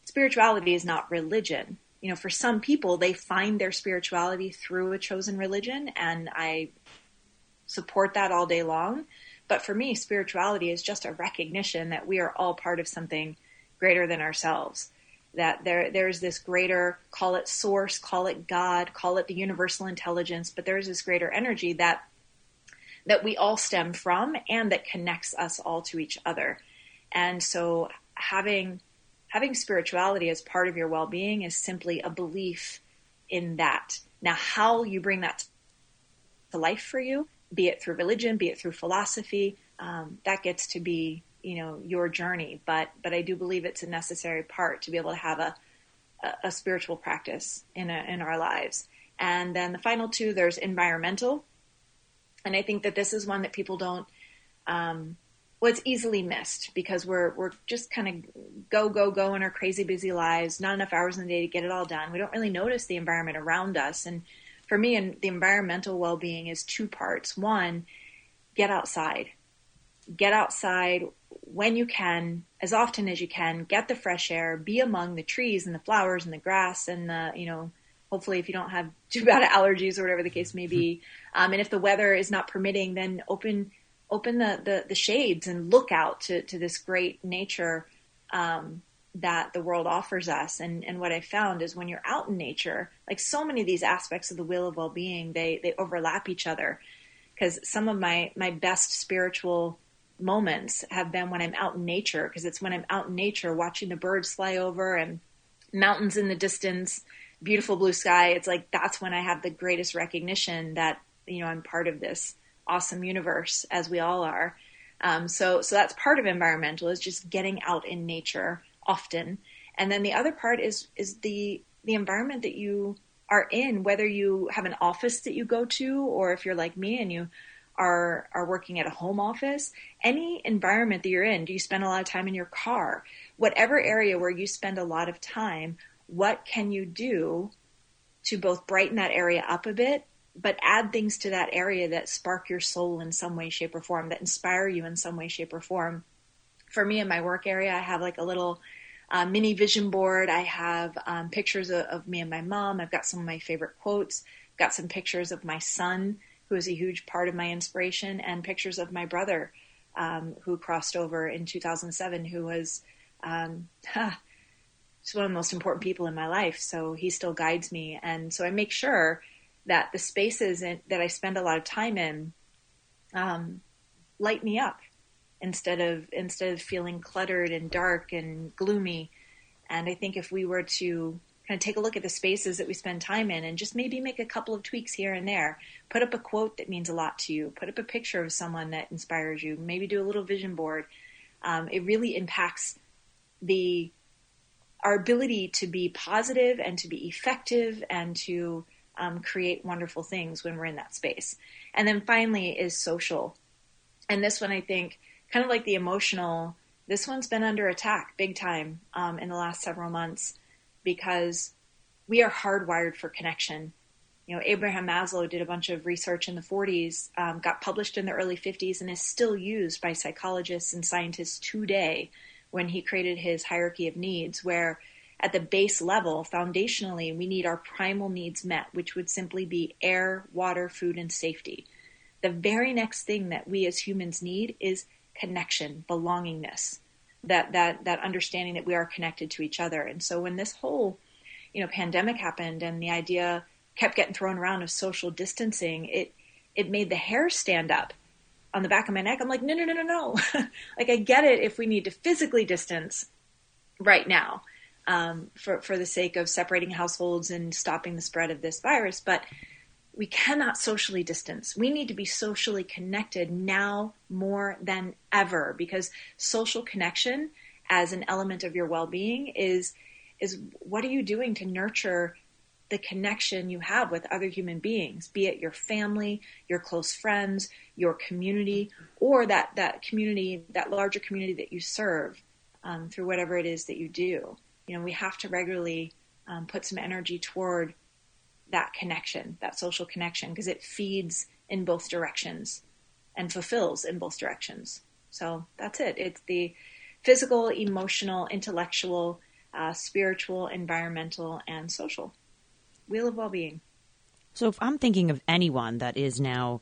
S3: spirituality is not religion. You know, for some people, they find their spirituality through a chosen religion, and I support that all day long. But for me, spirituality is just a recognition that we are all part of something greater than ourselves. That there, there's this greater, call it source, call it God, call it the universal intelligence, but there's this greater energy that that we all stem from and that connects us all to each other. And so having having spirituality as part of your well-being is simply a belief in that. Now how you bring that to life for you, be it through religion, be it through philosophy, um, that gets to be you know your journey. But but I do believe it's a necessary part to be able to have a a, a spiritual practice in a, in our lives. And then the final two, there's environmental, and I think that this is one that people don't. Um, well, it's easily missed because we're we're just kind of go go go in our crazy busy lives. Not enough hours in the day to get it all done. We don't really notice the environment around us. And for me, and the environmental well being is two parts. One, get outside. Get outside when you can, as often as you can. Get the fresh air. Be among the trees and the flowers and the grass and the you know hopefully if you don't have too bad allergies or whatever the case may be um, and if the weather is not permitting then open open the, the, the shades and look out to, to this great nature um, that the world offers us. And, and what i found is when you're out in nature like so many of these aspects of the wheel of well-being they, they overlap each other. Because some of my, my best spiritual moments have been when i'm out in nature because it's when i'm out in nature watching the birds fly over and mountains in the distance beautiful blue sky, it's like that's when I have the greatest recognition that you know I'm part of this awesome universe, as we all are. Um, so so that's part of environmental is just getting out in nature often, and then the other part is is the the environment that you are in, whether you have an office that you go to, or if you're like me and you are are working at a home office, any environment that you're in, do you spend a lot of time in your car? Whatever area where you spend a lot of time, what can you do to both brighten that area up a bit, but add things to that area that spark your soul in some way, shape, or form, that inspire you in some way, shape, or form. For me in my work area, I have like a little uh, mini vision board. I have um, pictures of, of, me and my mom. I've got some of my favorite quotes. I've got some pictures of my son, who is a huge part of my inspiration, and pictures of my brother, um, who crossed over in 2007, who was um, one of the most important people in my life. So he still guides me. And so I make sure that the spaces in, that I spend a lot of time in um, light me up instead of instead of feeling cluttered and dark and gloomy. And I think if we were to kind of take a look at the spaces that we spend time in and just maybe make a couple of tweaks here and there, put up a quote that means a lot to you, put up a picture of someone that inspires you, maybe do a little vision board. Um, it really impacts the our ability to be positive and to be effective and to um, create wonderful things when we're in that space. And then finally is social. And this one, I think, kind of like the emotional, this one's been under attack big time um, in the last several months because we are hardwired for connection. You know, Abraham Maslow did a bunch of research in the 40s, um, got published in the early 50s, and is still used by psychologists and scientists today when he created his hierarchy of needs, where at the base level, foundationally, we need our primal needs met, which would simply be air, water, food, and safety. The very next thing that we as humans need is connection, belongingness, that that that understanding that we are connected to each other. And so when this whole, you know, pandemic happened and the idea kept getting thrown around of social distancing, it it made the hair stand up on the back of my neck. I'm like, no, no, no, no, no. like I get it if we need to physically distance right now. um, for for the sake of separating households and stopping the spread of this virus, but we cannot socially distance. We need to be socially connected now more than ever because social connection as an element of your well-being is is what are you doing to nurture the connection you have with other human beings, be it your family, your close friends, your community, or that, that community, that larger community that you serve um, through whatever it is that you do. You know, we have to regularly um, put some energy toward that connection, that social connection, because it feeds in both directions and fulfills in both directions. So that's it. It's the physical, emotional, intellectual, uh, spiritual, environmental, and social. Wheel of Well Being.
S1: So if I'm thinking of anyone that is now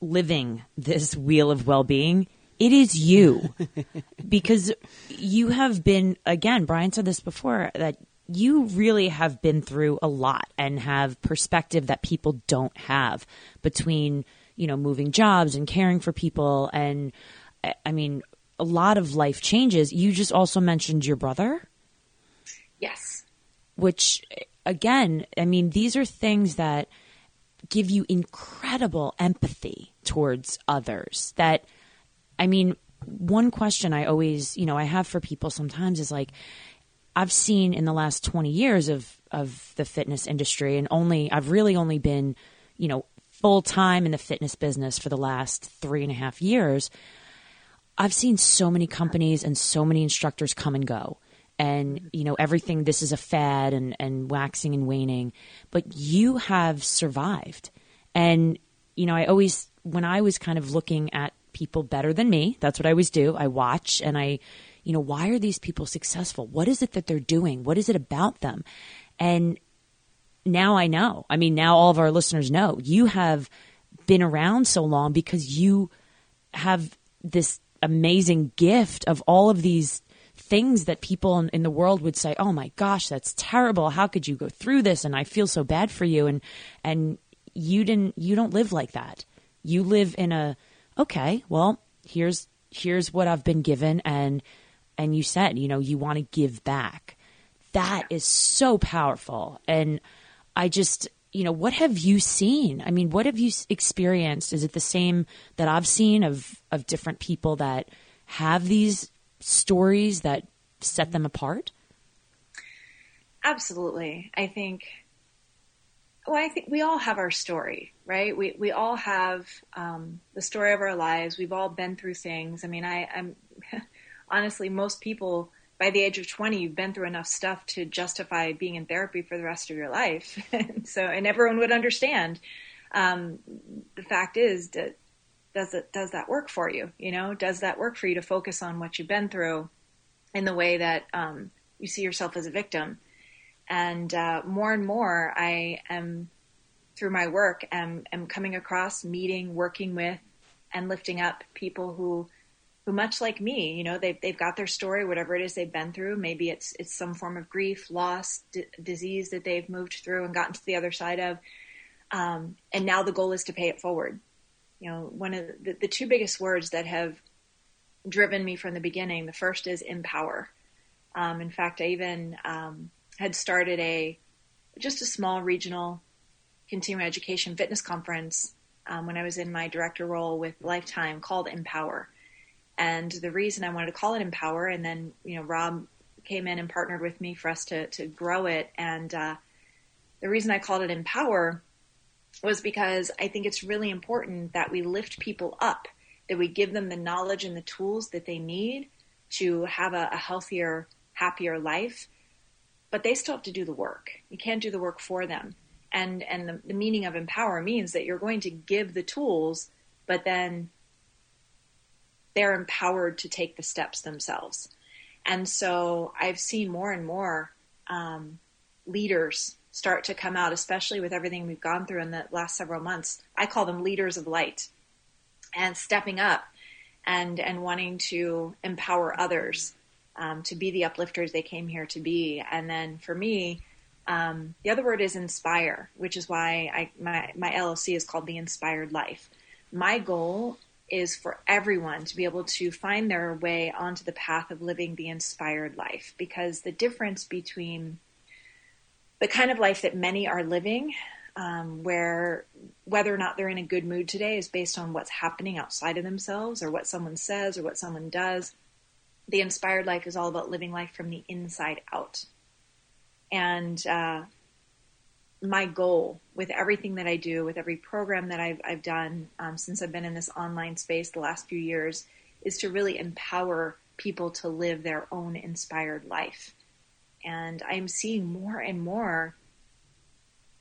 S1: living this wheel of well being, it is you. because you have been, again, Brian said this before, that you really have been through a lot and have perspective that people don't have between, you know, moving jobs and caring for people. And I mean, a lot of life changes. You just also mentioned your brother.
S3: Yes.
S1: Which again, I mean, these are things that give you incredible empathy towards others. That, I mean, one question I always, you know, I have for people sometimes is like, I've seen in the last 20 years of, of the fitness industry, and only, I've really only been, you know, full time in the fitness business for the last three and a half years. I've seen so many companies and so many instructors come and go. And you know everything this is a fad and, and waxing and waning but you have survived. And you know i always when i was kind of looking at people better than me that's what i always do. I watch and i you know why are these people successful what is it that they're doing what is it about them and now i know i mean now all of our listeners know you have been around so long because you have this amazing gift of all of these things that people in, in, the world would say, "Oh my gosh, that's terrible. How could you go through this?" And I feel so bad for you. And and you didn't. You don't live like that. You live in a okay. Well, here's here's what I've been given, and and you said, you know, you want to give back. That is so powerful. And I just you know, what have you seen? I mean, what have you experienced? Is it the same that I've seen of of different people that have these stories that set them apart?
S3: Absolutely. I think well, I think we all have our story, right? We we all have um, the story of our lives. We've all been through things. I mean, I, I'm honestly most people by the age of 20 you've been through enough stuff to justify being in therapy for the rest of your life. So and everyone would understand. Um, the fact is that does it does that work for you? You know does that work for you to focus on what you've been through in the way that um, you see yourself as a victim? And uh, more and more i am through my work am, am coming across meeting working with and lifting up people who who much like me you know they've, they've got their story whatever it is they've been through maybe it's it's some form of grief loss d- disease that they've moved through and gotten to the other side of um, and now the goal is to pay it forward you know, one of the, the two biggest words that have driven me from the beginning. The first is empower. Um, in fact, I even um, had started a just a small regional continuing education fitness conference um, when I was in my director role with Lifetime called Empower. And the reason I wanted to call it Empower, and then you know Rob came in and partnered with me for us to to grow it. And uh, the reason I called it Empower was because I think it's really important that we lift people up, that we give them the knowledge and the tools that they need to have a, a healthier, happier life. But they still have to do the work. You can't do the work for them. And and the, the meaning of empower means that you're going to give the tools, but then they're empowered to take the steps themselves. And so I've seen more and more um, leaders start to come out, especially with everything we've gone through in the last several months. I call them leaders of light and stepping up and, and wanting to empower others um, to be the uplifters they came here to be. And then for me, um, the other word is inspire, which is why I, my, my LLC is called The Inspired Life. My goal is for everyone to be able to find their way onto the path of living the inspired life because the difference between the kind of life that many are living um, where whether or not they're in a good mood today is based on what's happening outside of themselves or what someone says or what someone does. The inspired life is all about living life from the inside out. And uh, my goal with everything that I do, with every program that I've, I've done um, since I've been in this online space the last few years, is to really empower people to live their own inspired life. And I'm seeing more and more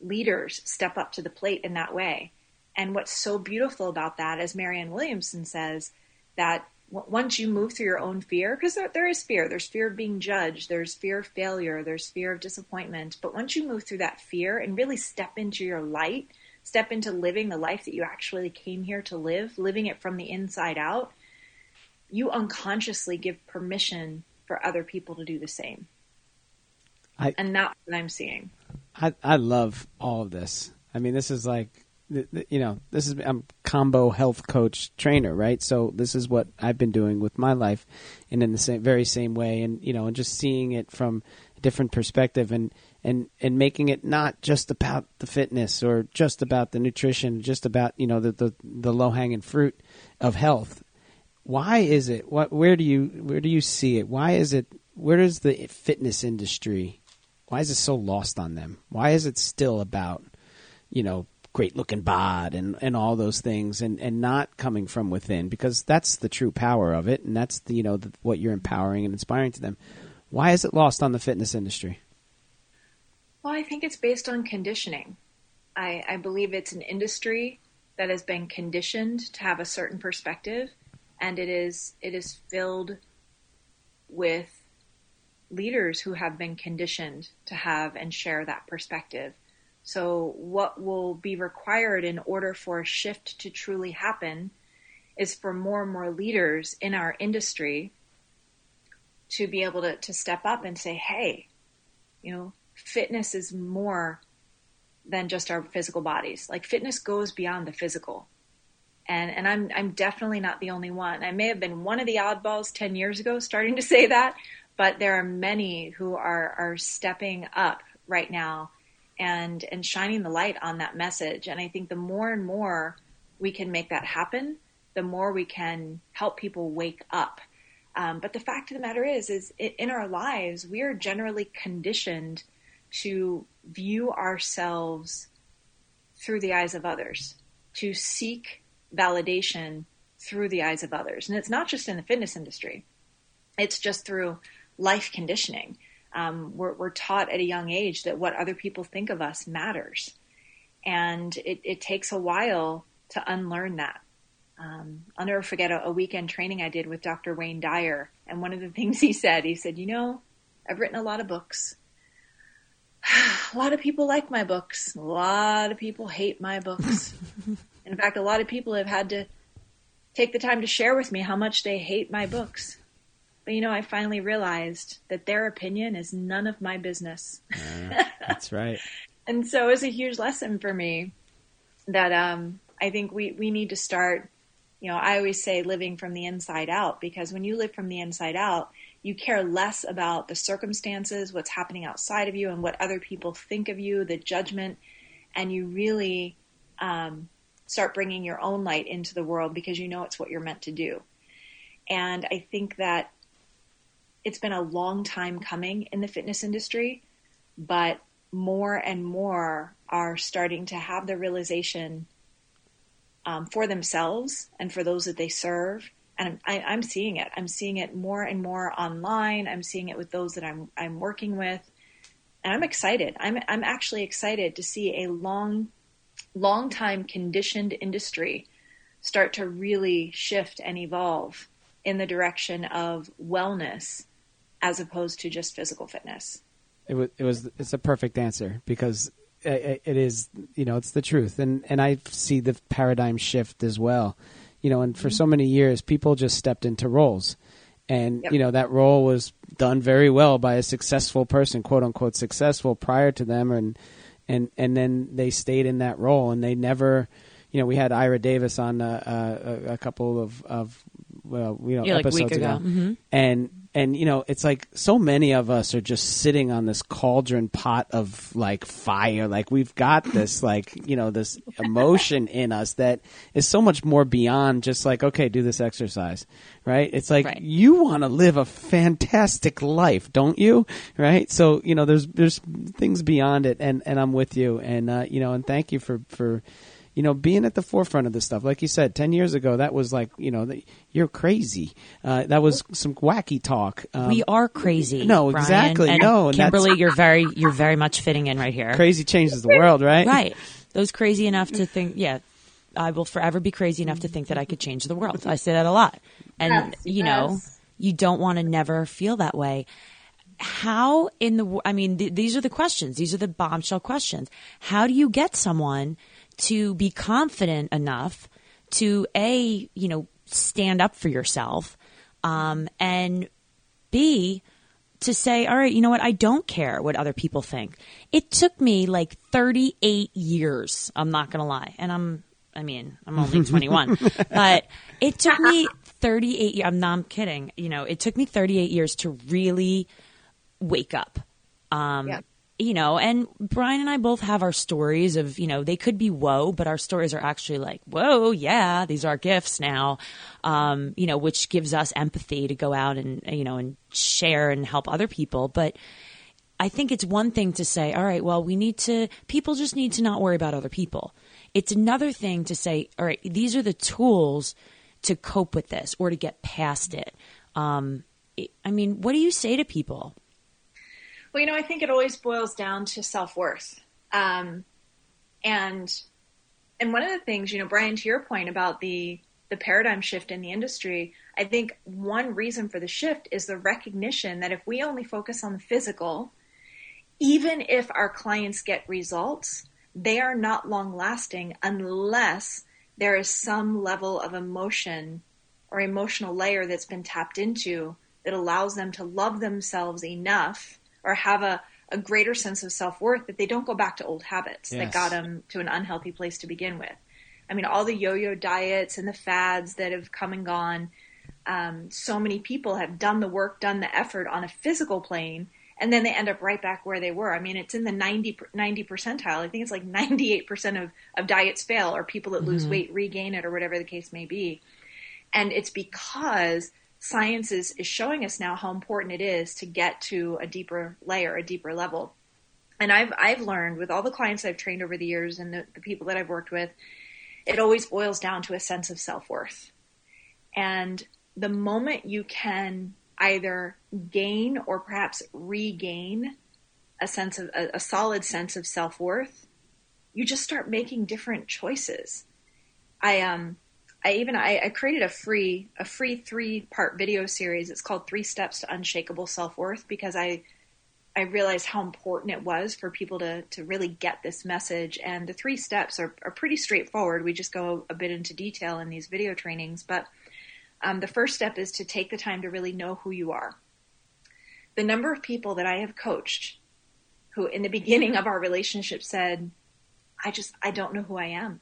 S3: leaders step up to the plate in that way. And what's so beautiful about that, as Marianne Williamson says, that once you move through your own fear, because there, there is fear, there's fear of being judged, there's fear of failure, there's fear of disappointment. But once you move through that fear and really step into your light, step into living the life that you actually came here to live, living it from the inside out, you unconsciously give permission for other people to do the same. I, and that's what I'm seeing.
S2: I I love all of this. I mean, this is like you know, this is I'm combo health coach trainer, right? So this is what I've been doing with my life, and in the same very same way, and you know, and just seeing it from a different perspective, and and and making it not just about the fitness or just about the nutrition, just about you know the the, the low hanging fruit of health. Why is it? What? Where do you where do you see it? Why is it? Where does the fitness industry why is it so lost on them? Why is it still about, you know, great looking bod and, and all those things and, and not coming from within? Because that's the true power of it, and that's the, you know the, what you're empowering and inspiring to them. Why is it lost on the fitness industry?
S3: Well, I think it's based on conditioning. I, I believe it's an industry that has been conditioned to have a certain perspective, and it is it is filled with leaders who have been conditioned to have and share that perspective. So, what will be required in order for a shift to truly happen is for more and more leaders in our industry to be able to, to step up and say, hey, you know, fitness is more than just our physical bodies. Like fitness goes beyond the physical. And and I'm I'm definitely not the only one. I may have been one of the oddballs 10 years ago starting to say that, but there are many who are are stepping up right now and and shining the light on that message. And I think the more and more we can make that happen, the more we can help people wake up. Um, but the fact of the matter is, is it, in our lives we are generally conditioned to view ourselves through the eyes of others, to seek validation through the eyes of others, and it's not just in the fitness industry. It's just through life conditioning. Um, we're, we're, taught at a young age that what other people think of us matters. And it, it takes a while to unlearn that. Um, I'll never forget a, a, weekend training I did with Dr. Wayne Dyer. And one of the things he said, he said, You know, I've written a lot of books. a lot of people like my books. A lot of people hate my books. In fact, a lot of people have had to take the time to share with me how much they hate my books. But you know, I finally realized that their opinion is none of my business.
S2: That's right.
S3: and so it was a huge lesson for me that um, I think we, we need to start, you know, I always say living from the inside out because when you live from the inside out, you care less about the circumstances, what's happening outside of you, and what other people think of you, the judgment, and you really um, start bringing your own light into the world because you know it's what you're meant to do. And I think that it's been a long time coming in the fitness industry, but more and more are starting to have the realization um, for themselves and for those that they serve. And I'm, I, am seeing it. I'm seeing it more and more online. I'm seeing it with those that I'm I'm working with, and I'm excited. I'm I'm actually excited to see a long, long time conditioned industry start to really shift and evolve in the direction of wellness as opposed to just physical fitness.
S2: It was, it was it's a perfect answer because it, it is you know it's the truth and and I see the paradigm shift as well. You know, and for mm-hmm. so many years people just stepped into roles. And yep. you know that role was done very well by a successful person, quote unquote successful prior to them and and and then they stayed in that role and they never you know, we had Ira Davis on uh, uh, a couple of of well, you know,
S1: Yeah, like
S2: episodes
S1: ago.
S2: ago,
S1: Mhm.
S2: and and you know, it's like so many of us are just sitting on this cauldron pot of like fire. Like we've got this like you know this emotion in us that is so much more beyond just like okay, do this exercise, right? It's like
S1: Right.
S2: you want to live a fantastic life, don't you? Right? So you know, there's there's things beyond it, and and I'm with you, and uh, you know, and thank you for for you know being at the forefront of this stuff. Like you said, ten years ago, that was like you know, the, you're crazy. Uh, that was some wacky talk. Um,
S1: we are crazy.
S2: no,
S1: Brian.
S2: exactly,
S1: And
S2: no, and that's-
S1: Kimberly, you're very, you're very much fitting in right here.
S2: crazy changes the world, right?
S1: Right. Those crazy enough to think, yeah, I will forever be crazy enough to think that I could change the world. I say that a lot. And,
S3: Yes,
S1: you know, you don't want to never feel that way. How in the, I mean, th- these are the questions. These are the bombshell questions. How do you get someone to be confident enough to A, you know, stand up for yourself, um, and B, to say, all right, you know what? I don't care what other people think. It took me like 38 years. I'm not going to lie. And I'm, I mean, I'm only 21, but it took me 38 years. I'm not I'm kidding. You know, it took me 38 years to really wake up. Um,
S3: Yeah.
S1: You know, and Brian and I both have our stories of, you know, they could be whoa, but our stories are actually like, whoa, yeah, these are gifts now, um, you know, which gives us empathy to go out and, you know, and share and help other people. But I think it's one thing to say, all right, well, we need to, people just need to not worry about other people. It's another thing to say, all right, these are the tools to cope with this or to get past it. Um, it- I mean, what do you say to people?
S3: Well, you know, I think it always boils down to self worth, um, and and one of the things, you know, Brian, to your point about the the paradigm shift in the industry, I think one reason for the shift is the recognition that if we only focus on the physical, even if our clients get results, they are not long lasting unless there is some level of emotion or emotional layer that's been tapped into that allows them to love themselves enough or have a, a greater sense of self worth that they don't go back to old habits that got them to an unhealthy place to begin with. I mean, all the yo yo diets and the fads that have come and gone, um, so many people have done the work, done the effort on a physical plane, and then they end up right back where they were. I mean, it's in the 90, 90 percentile. I think it's like 98% of, of diets fail or people that lose weight regain it or whatever the case may be. And it's because science is, is showing us now how important it is to get to a deeper layer, a deeper level. And I've, I've learned with all the clients I've trained over the years and the, the people that I've worked with, it always boils down to a sense of self worth. And the moment you can either gain or perhaps regain a sense of a, a solid sense of self worth, you just start making different choices. I um I even I, I created a free a free three part video series. It's called Three Steps to Unshakable Self Worth because I I realized how important it was for people to to really get this message. And the three steps are, are pretty straightforward. We just go a bit into detail in these video trainings, but um, the first step is to take the time to really know who you are. The number of people that I have coached who, in the beginning of our relationship, said, "I just I don't know who I am,"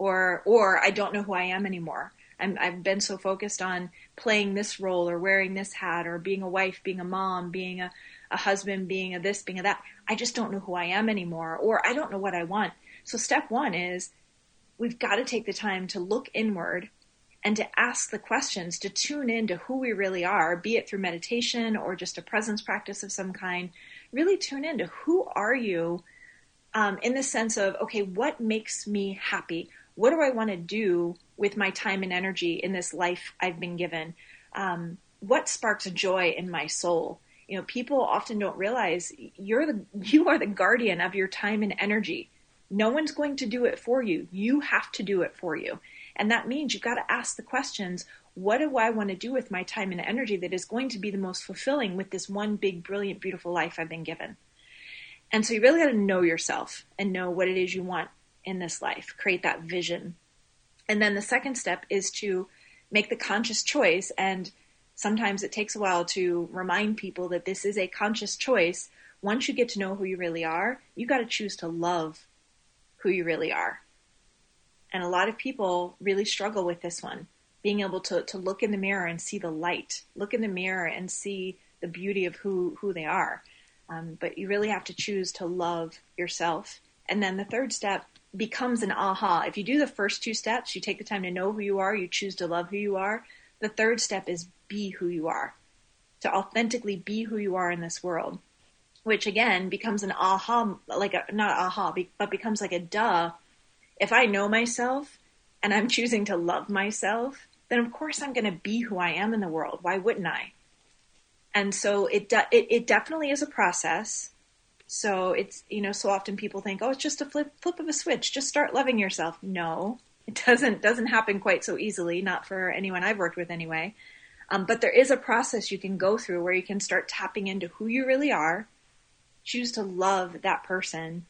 S3: or or I don't know who I am anymore. I'm, I've been so focused on playing this role or wearing this hat or being a wife, being a mom, being a, a husband, being a this, being a that. I just don't know who I am anymore, or I don't know what I want. So step one is we've got to take the time to look inward and to ask the questions, to tune in to who we really are, be it through meditation or just a presence practice of some kind. Really tune in to who are you um, in the sense of, okay, what makes me happy? What do I want to do with my time and energy in this life I've been given? Um, what sparks joy in my soul? You know, people often don't realize you're the you are the guardian of your time and energy. No one's going to do it for you. You have to do it for you. And that means you've got to ask the questions what do I want to do with my time and energy that is going to be the most fulfilling with this one big, brilliant, beautiful life I've been given? And so you really got to know yourself and know what it is you want in this life, create that vision. And then the second step is to make the conscious choice. And sometimes it takes a while to remind people that this is a conscious choice. Once you get to know who you really are, you got to choose to love who you really are. And a lot of people really struggle with this one, being able to, to look in the mirror and see the light, look in the mirror and see the beauty of who, who they are. Um, but you really have to choose to love yourself. And then the third step becomes an aha. If you do the first two steps, you take the time to know who you are, you choose to love who you are. The third step is be who you are, to authentically be who you are in this world, which again becomes an aha, like a, not aha, but becomes like a duh. If I know myself and I'm choosing to love myself, then of course I'm going to be who I am in the world. Why wouldn't I? And so it, de- it, it definitely is a process. So it's, you know, so often people think, oh, it's just a flip, flip of a switch. Just start loving yourself. No, it doesn't, doesn't happen quite so easily. Not for anyone I've worked with anyway. Um, but there is a process you can go through where you can start tapping into who you really are, choose to love that person,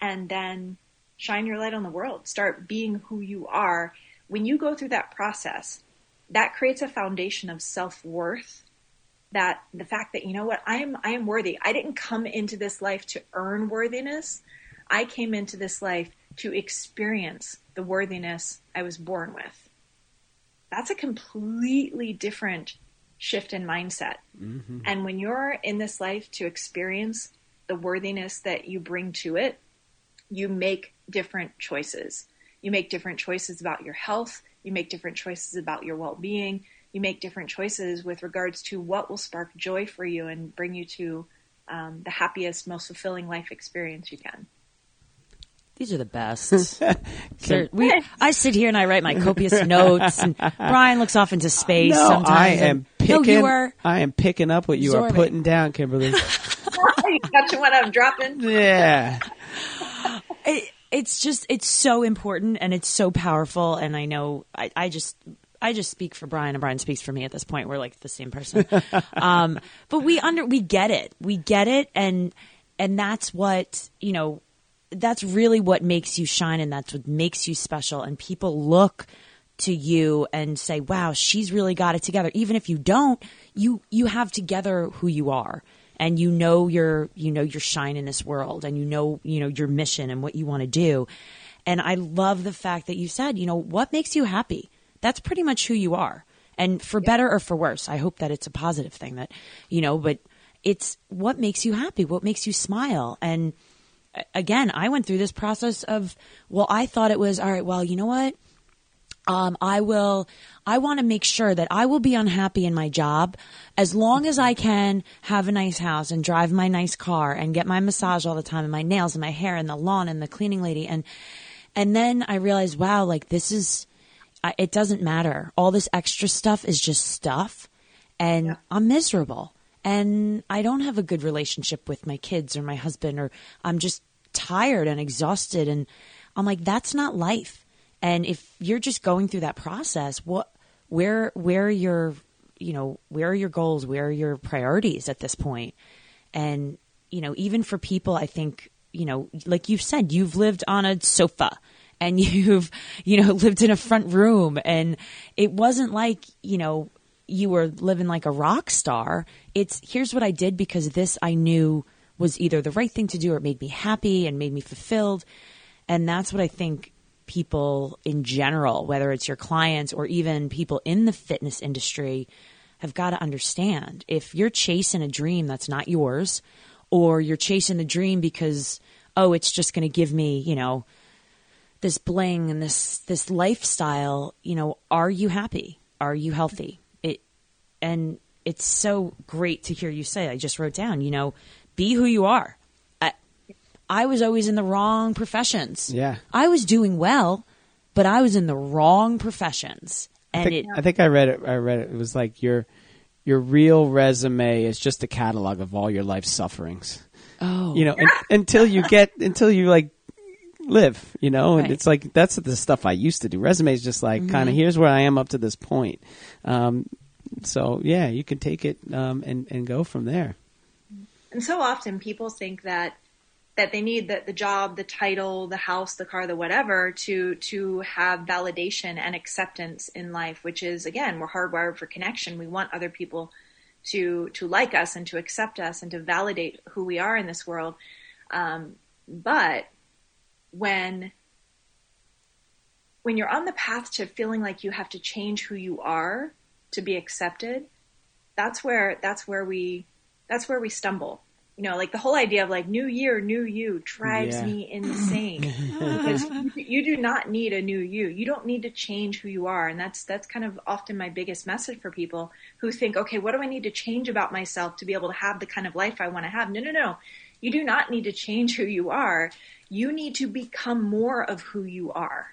S3: and then shine your light on the world. Start being who you are. When you go through that process, that creates a foundation of self worth that the fact that you know what I am I am worthy. I didn't come into this life to earn worthiness. I came into this life to experience the worthiness I was born with. That's a completely different shift in mindset. Mm-hmm. And when you're in this life to experience the worthiness that you bring to it, you make different choices. You make different choices about your health, you make different choices about your well-being, you make different choices with regards to what will spark joy for you and bring you to um, the happiest, most fulfilling life experience you can.
S1: These are the best. we, I sit here and I write my copious notes, and Brian looks off into space.
S2: No,
S1: sometimes
S2: I am picking.
S1: No, you are
S2: I am picking up what you are putting down, Kimberly.
S3: You catching what I'm dropping.
S2: Yeah.
S1: It, it's just it's so important and it's so powerful, and I know I, I just I just speak for Brian and Brian speaks for me at this point. We're like the same person. um, but we under we get it. We get it and and that's what, you know, that's really what makes you shine and that's what makes you special and people look to you and say, "Wow, she's really got it together." Even if you don't, you you have together who you are and you know your you know your shine in this world and you know, you know your mission and what you want to do. And I love the fact that you said, you know, what makes you happy? That's pretty much who you are. And for better or for worse, I hope that it's a positive thing that, you know, but it's what makes you happy, what makes you smile. And again, I went through this process of, well, I thought it was, all right, well, you know what? Um, I will, I want to make sure that I will be unhappy in my job as long as I can have a nice house and drive my nice car and get my massage all the time and my nails and my hair and the lawn and the cleaning lady. And, and then I realized, wow, like this is, it doesn't matter. All this extra stuff is just stuff, and yeah. I'm miserable. And I don't have a good relationship with my kids or my husband, or I'm just tired and exhausted. And I'm like, that's not life. And if you're just going through that process, what, where, where are your, you know, where are your goals? Where are your priorities at this point? And, you know, even for people, I think, you know, like you've said, you've lived on a sofa and you've, you know, lived in a front room and it wasn't like, you know, you were living like a rock star. It's here's what I did because this I knew was either the right thing to do or it made me happy and made me fulfilled. And that's what I think people in general, whether it's your clients or even people in the fitness industry, have got to understand. If you're chasing a dream that's not yours, or you're chasing the dream because, oh, it's just going to give me, you know, this bling and this this lifestyle, you know, are you happy? Are you healthy? It and it's so great to hear you say. I just wrote down, you know, be who you are. I, I was always in the wrong professions.
S2: Yeah,
S1: I was doing well, but I was in the wrong professions. And
S2: I think,
S1: it,
S2: I think I read it. I read it. It was like your your real resume is just a catalog of all your life sufferings.
S1: Oh,
S2: you know, and, until you get until you like live, you know, and right. it's like that's the stuff I used to do. Resumes just like mm-hmm. kind of here's where I am up to this point. Um, so yeah, you can take it um, and and go from there.
S3: And so often people think that that they need the, the job, the title, the house, the car, the whatever to to have validation and acceptance in life, which is again, we're hardwired for connection. We want other people to to like us and to accept us and to validate who we are in this world. Um, but when when you're on the path to feeling like you have to change who you are to be accepted, that's where that's where we that's where we stumble. You know, like the whole idea of like new year, new you drives
S2: Yeah.
S3: me insane because you, you do not need a new you. You don't need to change who you are, and that's that's kind of often my biggest message for people who think, okay, what do I need to change about myself to be able to have the kind of life I want to have? No, no, no. You do not need to change who you are. You need to become more of who you are.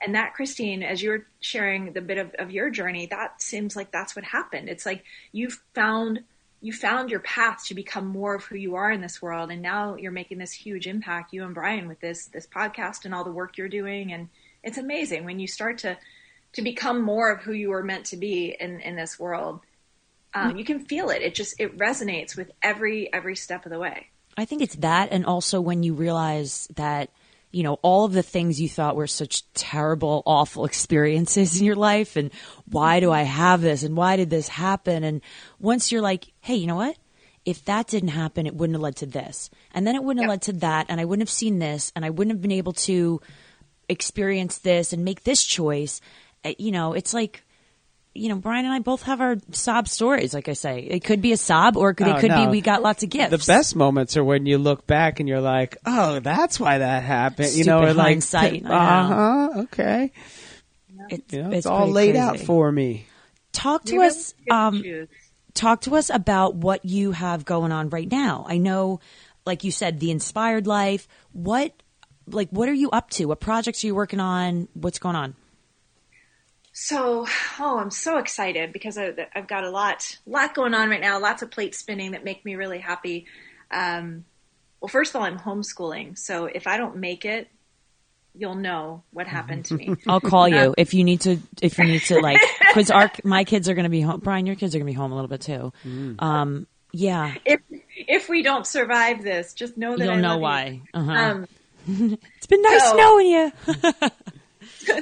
S3: And that, Christine, as you're sharing the bit of, of your journey, that seems like that's what happened. It's like you've found you found your path to become more of who you are in this world, and now you're making this huge impact, you and Brian, with this this podcast and all the work you're doing. And it's amazing when you start to to become more of who you were meant to be in in this world. Um, you can feel it. It just it resonates with every every step of the way.
S1: I think it's that, and also when you realize that, you know, all of the things you thought were such terrible, awful experiences in your life, and why do I have this, and why did this happen? And once you're like, hey, you know what? If that didn't happen, it wouldn't have led to this, and then it wouldn't have led to that, and I wouldn't have seen this, and I wouldn't have been able to experience this and make this choice. Uh, You know, it's like. You know, Brian and I both have our sob stories. Like I say, it could be a sob, or it could,
S2: Oh,
S1: it could be we got lots of gifts.
S2: The best moments are when you look back and you're like, "Oh, that's why that happened." you know, or like,
S1: hindsight, I
S2: Uh huh. Okay.
S1: It's,
S2: You know,
S1: it's
S2: it's, all
S1: pretty
S2: laid out for me.
S1: Talk to
S3: We
S1: us. Um, talk to us about what you have going on right now. I know, like you said, the inspired life. What, like, what are you up to? What projects are you working on? What's going on?
S3: So, oh, I'm so excited because I, I've got a lot, lot going on right now. Lots of plates spinning that make me really happy. Um, well, first of all, I'm homeschooling, so if I don't make it, you'll know what happened to me.
S1: I'll call you if you need to. If you need to, like, because our my kids are going to be home. Brian, your kids are going to be home a little bit too. Um, yeah,
S3: if if we don't survive this, just know that
S1: you'll
S3: I
S1: know
S3: love you.
S1: why. Uh-huh.
S3: Um,
S1: it's been nice
S3: so-
S1: knowing you.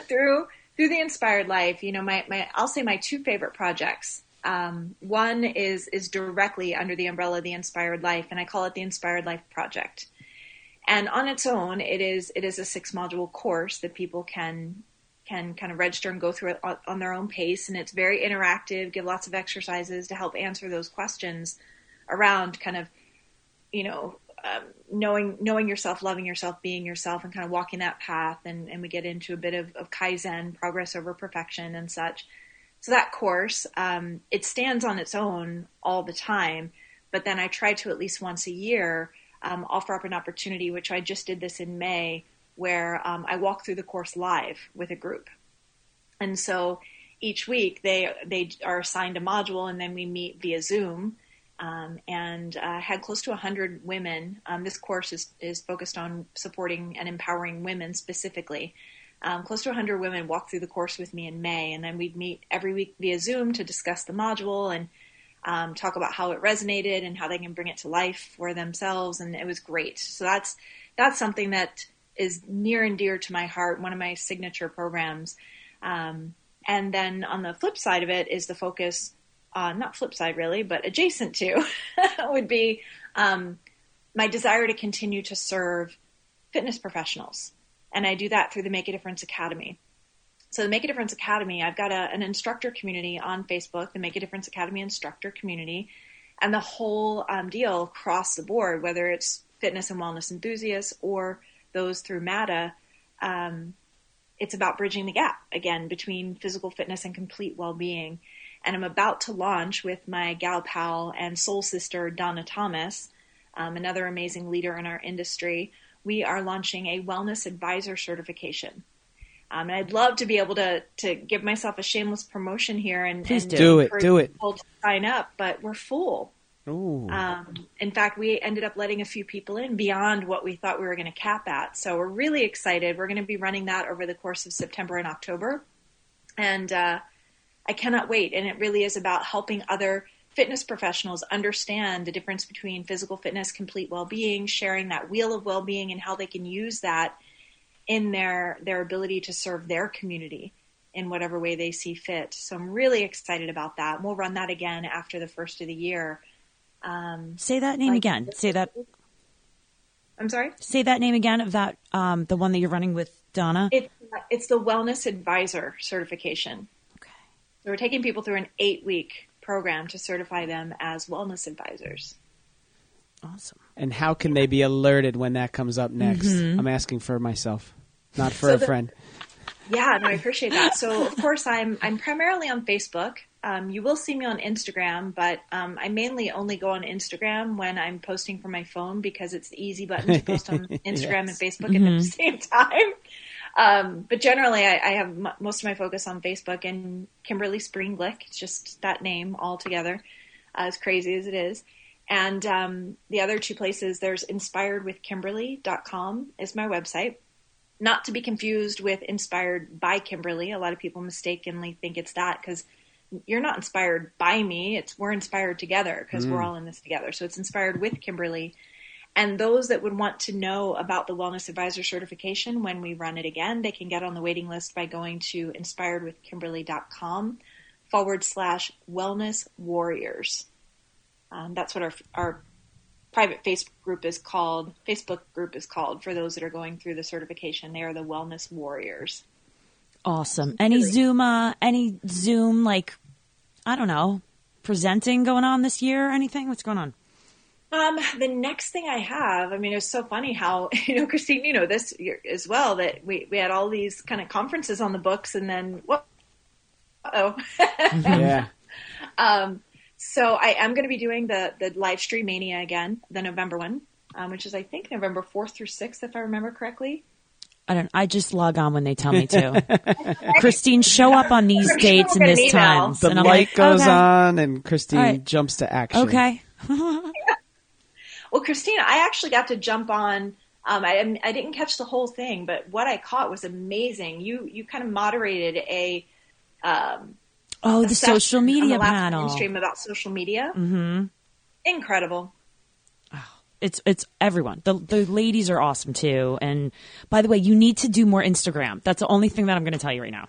S3: through through the inspired life you know my, my i'll say my two favorite projects um, one is is directly under the umbrella of the inspired life and i call it the inspired life project. And on its own it is it is a six module course that people can can kind of register and go through it on, on their own pace and it's very interactive give lots of exercises to help answer those questions around kind of you know, um, knowing knowing yourself, loving yourself, being yourself, and kind of walking that path. And, and we get into a bit of, of kaizen, progress over perfection, and such. So that course, um, it stands on its own all the time. But then I try to at least once a year um, offer up an opportunity, which I just did this in May, where um, I walk through the course live with a group. And so each week they they are assigned a module, and then we meet via Zoom. Um, and uh, had close to 100 women. Um, this course is, is focused on supporting and empowering women specifically. Um, close to 100 women walked through the course with me in May, and then we'd meet every week via Zoom to discuss the module and um, talk about how it resonated and how they can bring it to life for themselves. And it was great. So that's that's something that is near and dear to my heart. One of my signature programs. Um, and then on the flip side of it is the focus uh, not flip side really, but adjacent to, would be um, my desire to continue to serve fitness professionals. And I do that through the Make a Difference Academy. So the Make a Difference Academy, I've got a, an instructor community on Facebook, the Make a Difference Academy instructor community, and the whole um, deal across the board, whether it's fitness and wellness enthusiasts or those through MADA, um, it's about bridging the gap again between physical fitness and complete well-being and I'm about to launch with my gal pal and soul sister Donna Thomas, um, another amazing leader in our industry. We are launching a wellness advisor certification. Um, and I'd love to be able to to give myself a shameless promotion here and,
S1: Please
S3: and
S1: do.
S2: Do it, do it.
S3: people to sign up, but we're full. Um, in fact, we ended up letting a few people in beyond what we thought we were going to cap at. So we're really excited. We're going to be running that over the course of September and October, and uh, I cannot wait. And it really is about helping other fitness professionals understand the difference between physical fitness, complete well-being, sharing that wheel of well-being, and how they can use that in their their ability to serve their community in whatever way they see fit. So I'm really excited about that. We'll run that again after the first of the year. Um,
S1: Say that name
S3: like-
S1: again. Say that.
S3: I'm sorry.
S1: Say that name again of that. Um, the one that you're running with Donna.
S3: It's it's the Wellness Advisor certification.
S1: Okay.
S3: So we're taking people through an eight week program to certify them as wellness advisors.
S1: Awesome.
S2: And how can they be alerted when that comes up next?
S1: Mm-hmm.
S2: I'm asking for myself, not for
S3: So
S2: a
S3: the-
S2: friend.
S3: Yeah, no, I appreciate that. So, of course, I'm I'm primarily on Facebook. Um, you will see me on Instagram, but um, I mainly only go on Instagram when I'm posting from my phone because it's the easy button to post on Instagram and Facebook at the same time. Um, but generally, I, I have m- most of my focus on Facebook and Kimberly Spreen-Glick. It's just that name all together, uh, as crazy as it is. And um, the other two places, there's inspiredwithkimberly.com is my website not to be confused with inspired by Kimberly. A lot of people mistakenly think it's that because you're not inspired by me. It's we're inspired together because we're all in this together. So it's inspired with Kimberly. And those that would want to know about the Wellness Advisor certification when we run it again, they can get on the waiting list by going to inspiredwithkimberly.com forward slash wellness warriors. Um, that's what our, our private Facebook group is called. Facebook group is called for those that are going through the certification. They are the Wellness Warriors.
S1: Awesome. Any Zoom, uh, any Zoom, like, I don't know, presenting going on this year? Or anything? What's going on?
S3: Um, the next thing I have, I mean, it's so funny how you know, Christine, you know this year as well that we we had all these kind of conferences on the books, and then what? Oh,
S2: yeah.
S3: um, so I am going to be doing the the live stream mania again, the November one, um, which is I think November fourth through sixth, if I remember correctly.
S1: I don't. I just log on when they tell me to. Christine, show up on these dates
S3: we'll
S1: and this
S3: an email.
S1: times.
S2: The
S1: and I'm
S2: light
S1: like,
S2: goes
S1: okay.
S2: on, and Christine
S1: All right.
S2: jumps to action.
S1: Okay.
S3: Well, Christine, I actually got to jump on. Um, I, I didn't catch the whole thing, but what I caught was amazing. You you kind of moderated a um,
S1: Oh,
S3: a
S1: the
S3: session
S1: social
S3: on
S1: media
S3: the last
S1: panel.
S3: stream about social media. Mm-hmm. Incredible.
S1: It's it's everyone. The the ladies are awesome too. And by the way, you need to do more Instagram. That's the only thing that I'm going to tell you right now.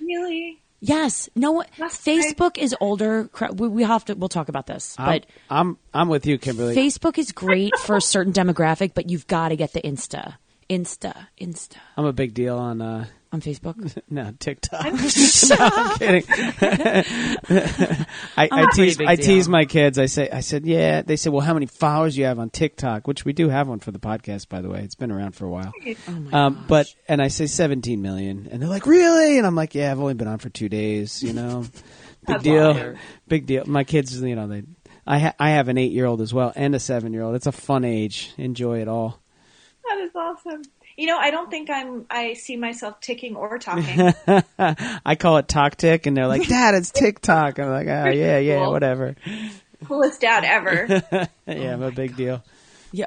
S3: Really?
S1: Yes. No.
S3: That's right.
S1: Facebook is older. We, we have to. We'll talk about this.
S2: I'm,
S1: But
S2: I'm I'm with you, Kimberly.
S1: Facebook is great for a certain demographic, but you've got to get the Insta, Insta, Insta
S2: I'm a big deal on uh,
S1: on Facebook.
S2: no TikTok. no, I'm kidding. I, I tease I tease my kids. I say I said yeah. They said, well, how many followers do you have on TikTok? Which we do have one for the podcast, by the way. It's been around for a while. um, but and I say 17 million, and they're like, really? And I'm like, yeah, I've only been on for two days. You know, big deal.
S3: awesome.
S2: Big deal. My kids, you know, they. I ha- I have an eight year old as well and a seven year old. It's a fun age. Enjoy it all.
S3: That is awesome. You know, I don't think I'm. I see myself ticking or talking.
S2: I call it Talk Tick, and they're like, Dad, it's TikTok. I'm like, oh yeah, yeah,
S3: Cool.
S2: whatever.
S3: Coolest dad ever.
S2: Yeah, I'm a big deal.
S1: yeah.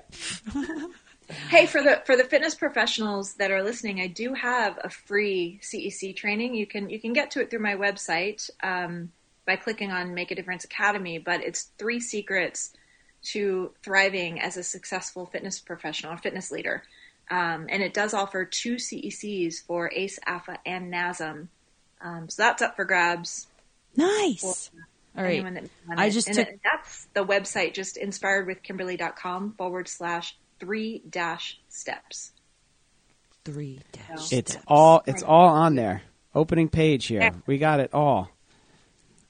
S3: hey, for the for the fitness professionals that are listening, I do have a free CEC training. You can you can get to it through my website um, by clicking on Make a Difference Academy. But it's three secrets to thriving as a successful fitness professional or fitness leader. Um, and it does offer two CECs for ACE, AFA, and NASM. Um, so that's up for grabs.
S1: Nice. All right.
S3: that
S1: I just took-
S3: it- that's the website, just inspiredwithkimberly.com forward slash three dash steps.
S1: Three dash.
S2: It's
S1: steps.
S2: all it's all on there. Opening page here. We got it all.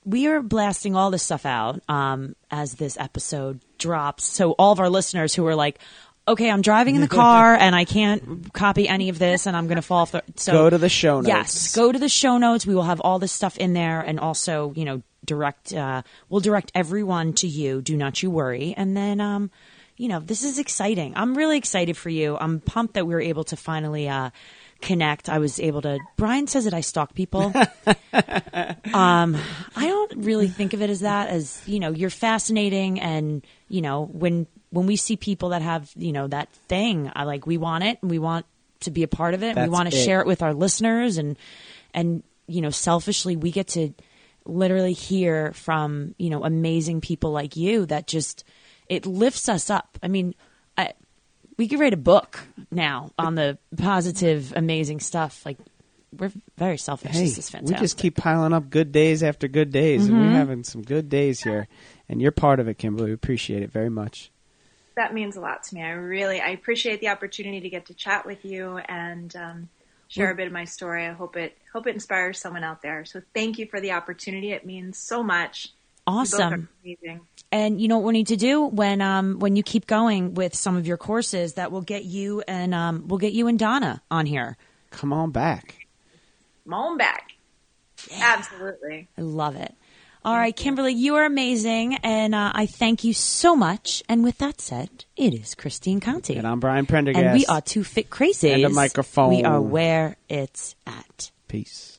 S1: we are blasting all this stuff out um, as this episode drops. So all of our listeners who are like, "Okay, I'm driving in the car and I can't copy any of this, and I'm going to fall." Th-. So
S2: Go to the show notes.
S1: Yes, go to the show notes. We will have all this stuff in there, and also, you know, direct. Uh, we'll direct everyone to you. Do not you worry. And then, um, you know, this is exciting. I'm really excited for you. I'm pumped that we were able to finally. Uh, connect i was able to brian says that i stalk people um i don't really think of it as that as you know you're fascinating and you know when when we see people that have you know that thing i like we want it and we want to be a part of it and we want to
S2: it.
S1: share it with our listeners and and you know selfishly we get to literally hear from you know amazing people like you that just it lifts us up i mean i we could write a book now on the positive amazing stuff like we're very selfish
S2: Hey,
S1: this is fantastic.
S2: we just keep piling up good days after good days, and
S1: Mm-hmm.
S2: we're having some good days here. And you're part of it, Kimberly. We appreciate it very much.
S3: That means a lot to me. I really I appreciate the opportunity to get to chat with you and um, share a bit of my story. I hope it hope it inspires someone out there. So thank you for the opportunity. It means so much. You both are
S1: Awesome.
S3: amazing.
S1: And you know what we need to do when um when you keep going with some of your courses that will get you and um we'll get you and Donna on here.
S2: Come on back.
S3: Come on back. Absolutely.
S1: I love it. All right, Kimberly, you are amazing, and uh, I thank you so much. And with that said, it is Christine Conti,
S2: And I'm Brian Prendergast.
S1: and we are two fit crazies.
S2: And a microphone.
S1: We are where it's at.
S2: Peace.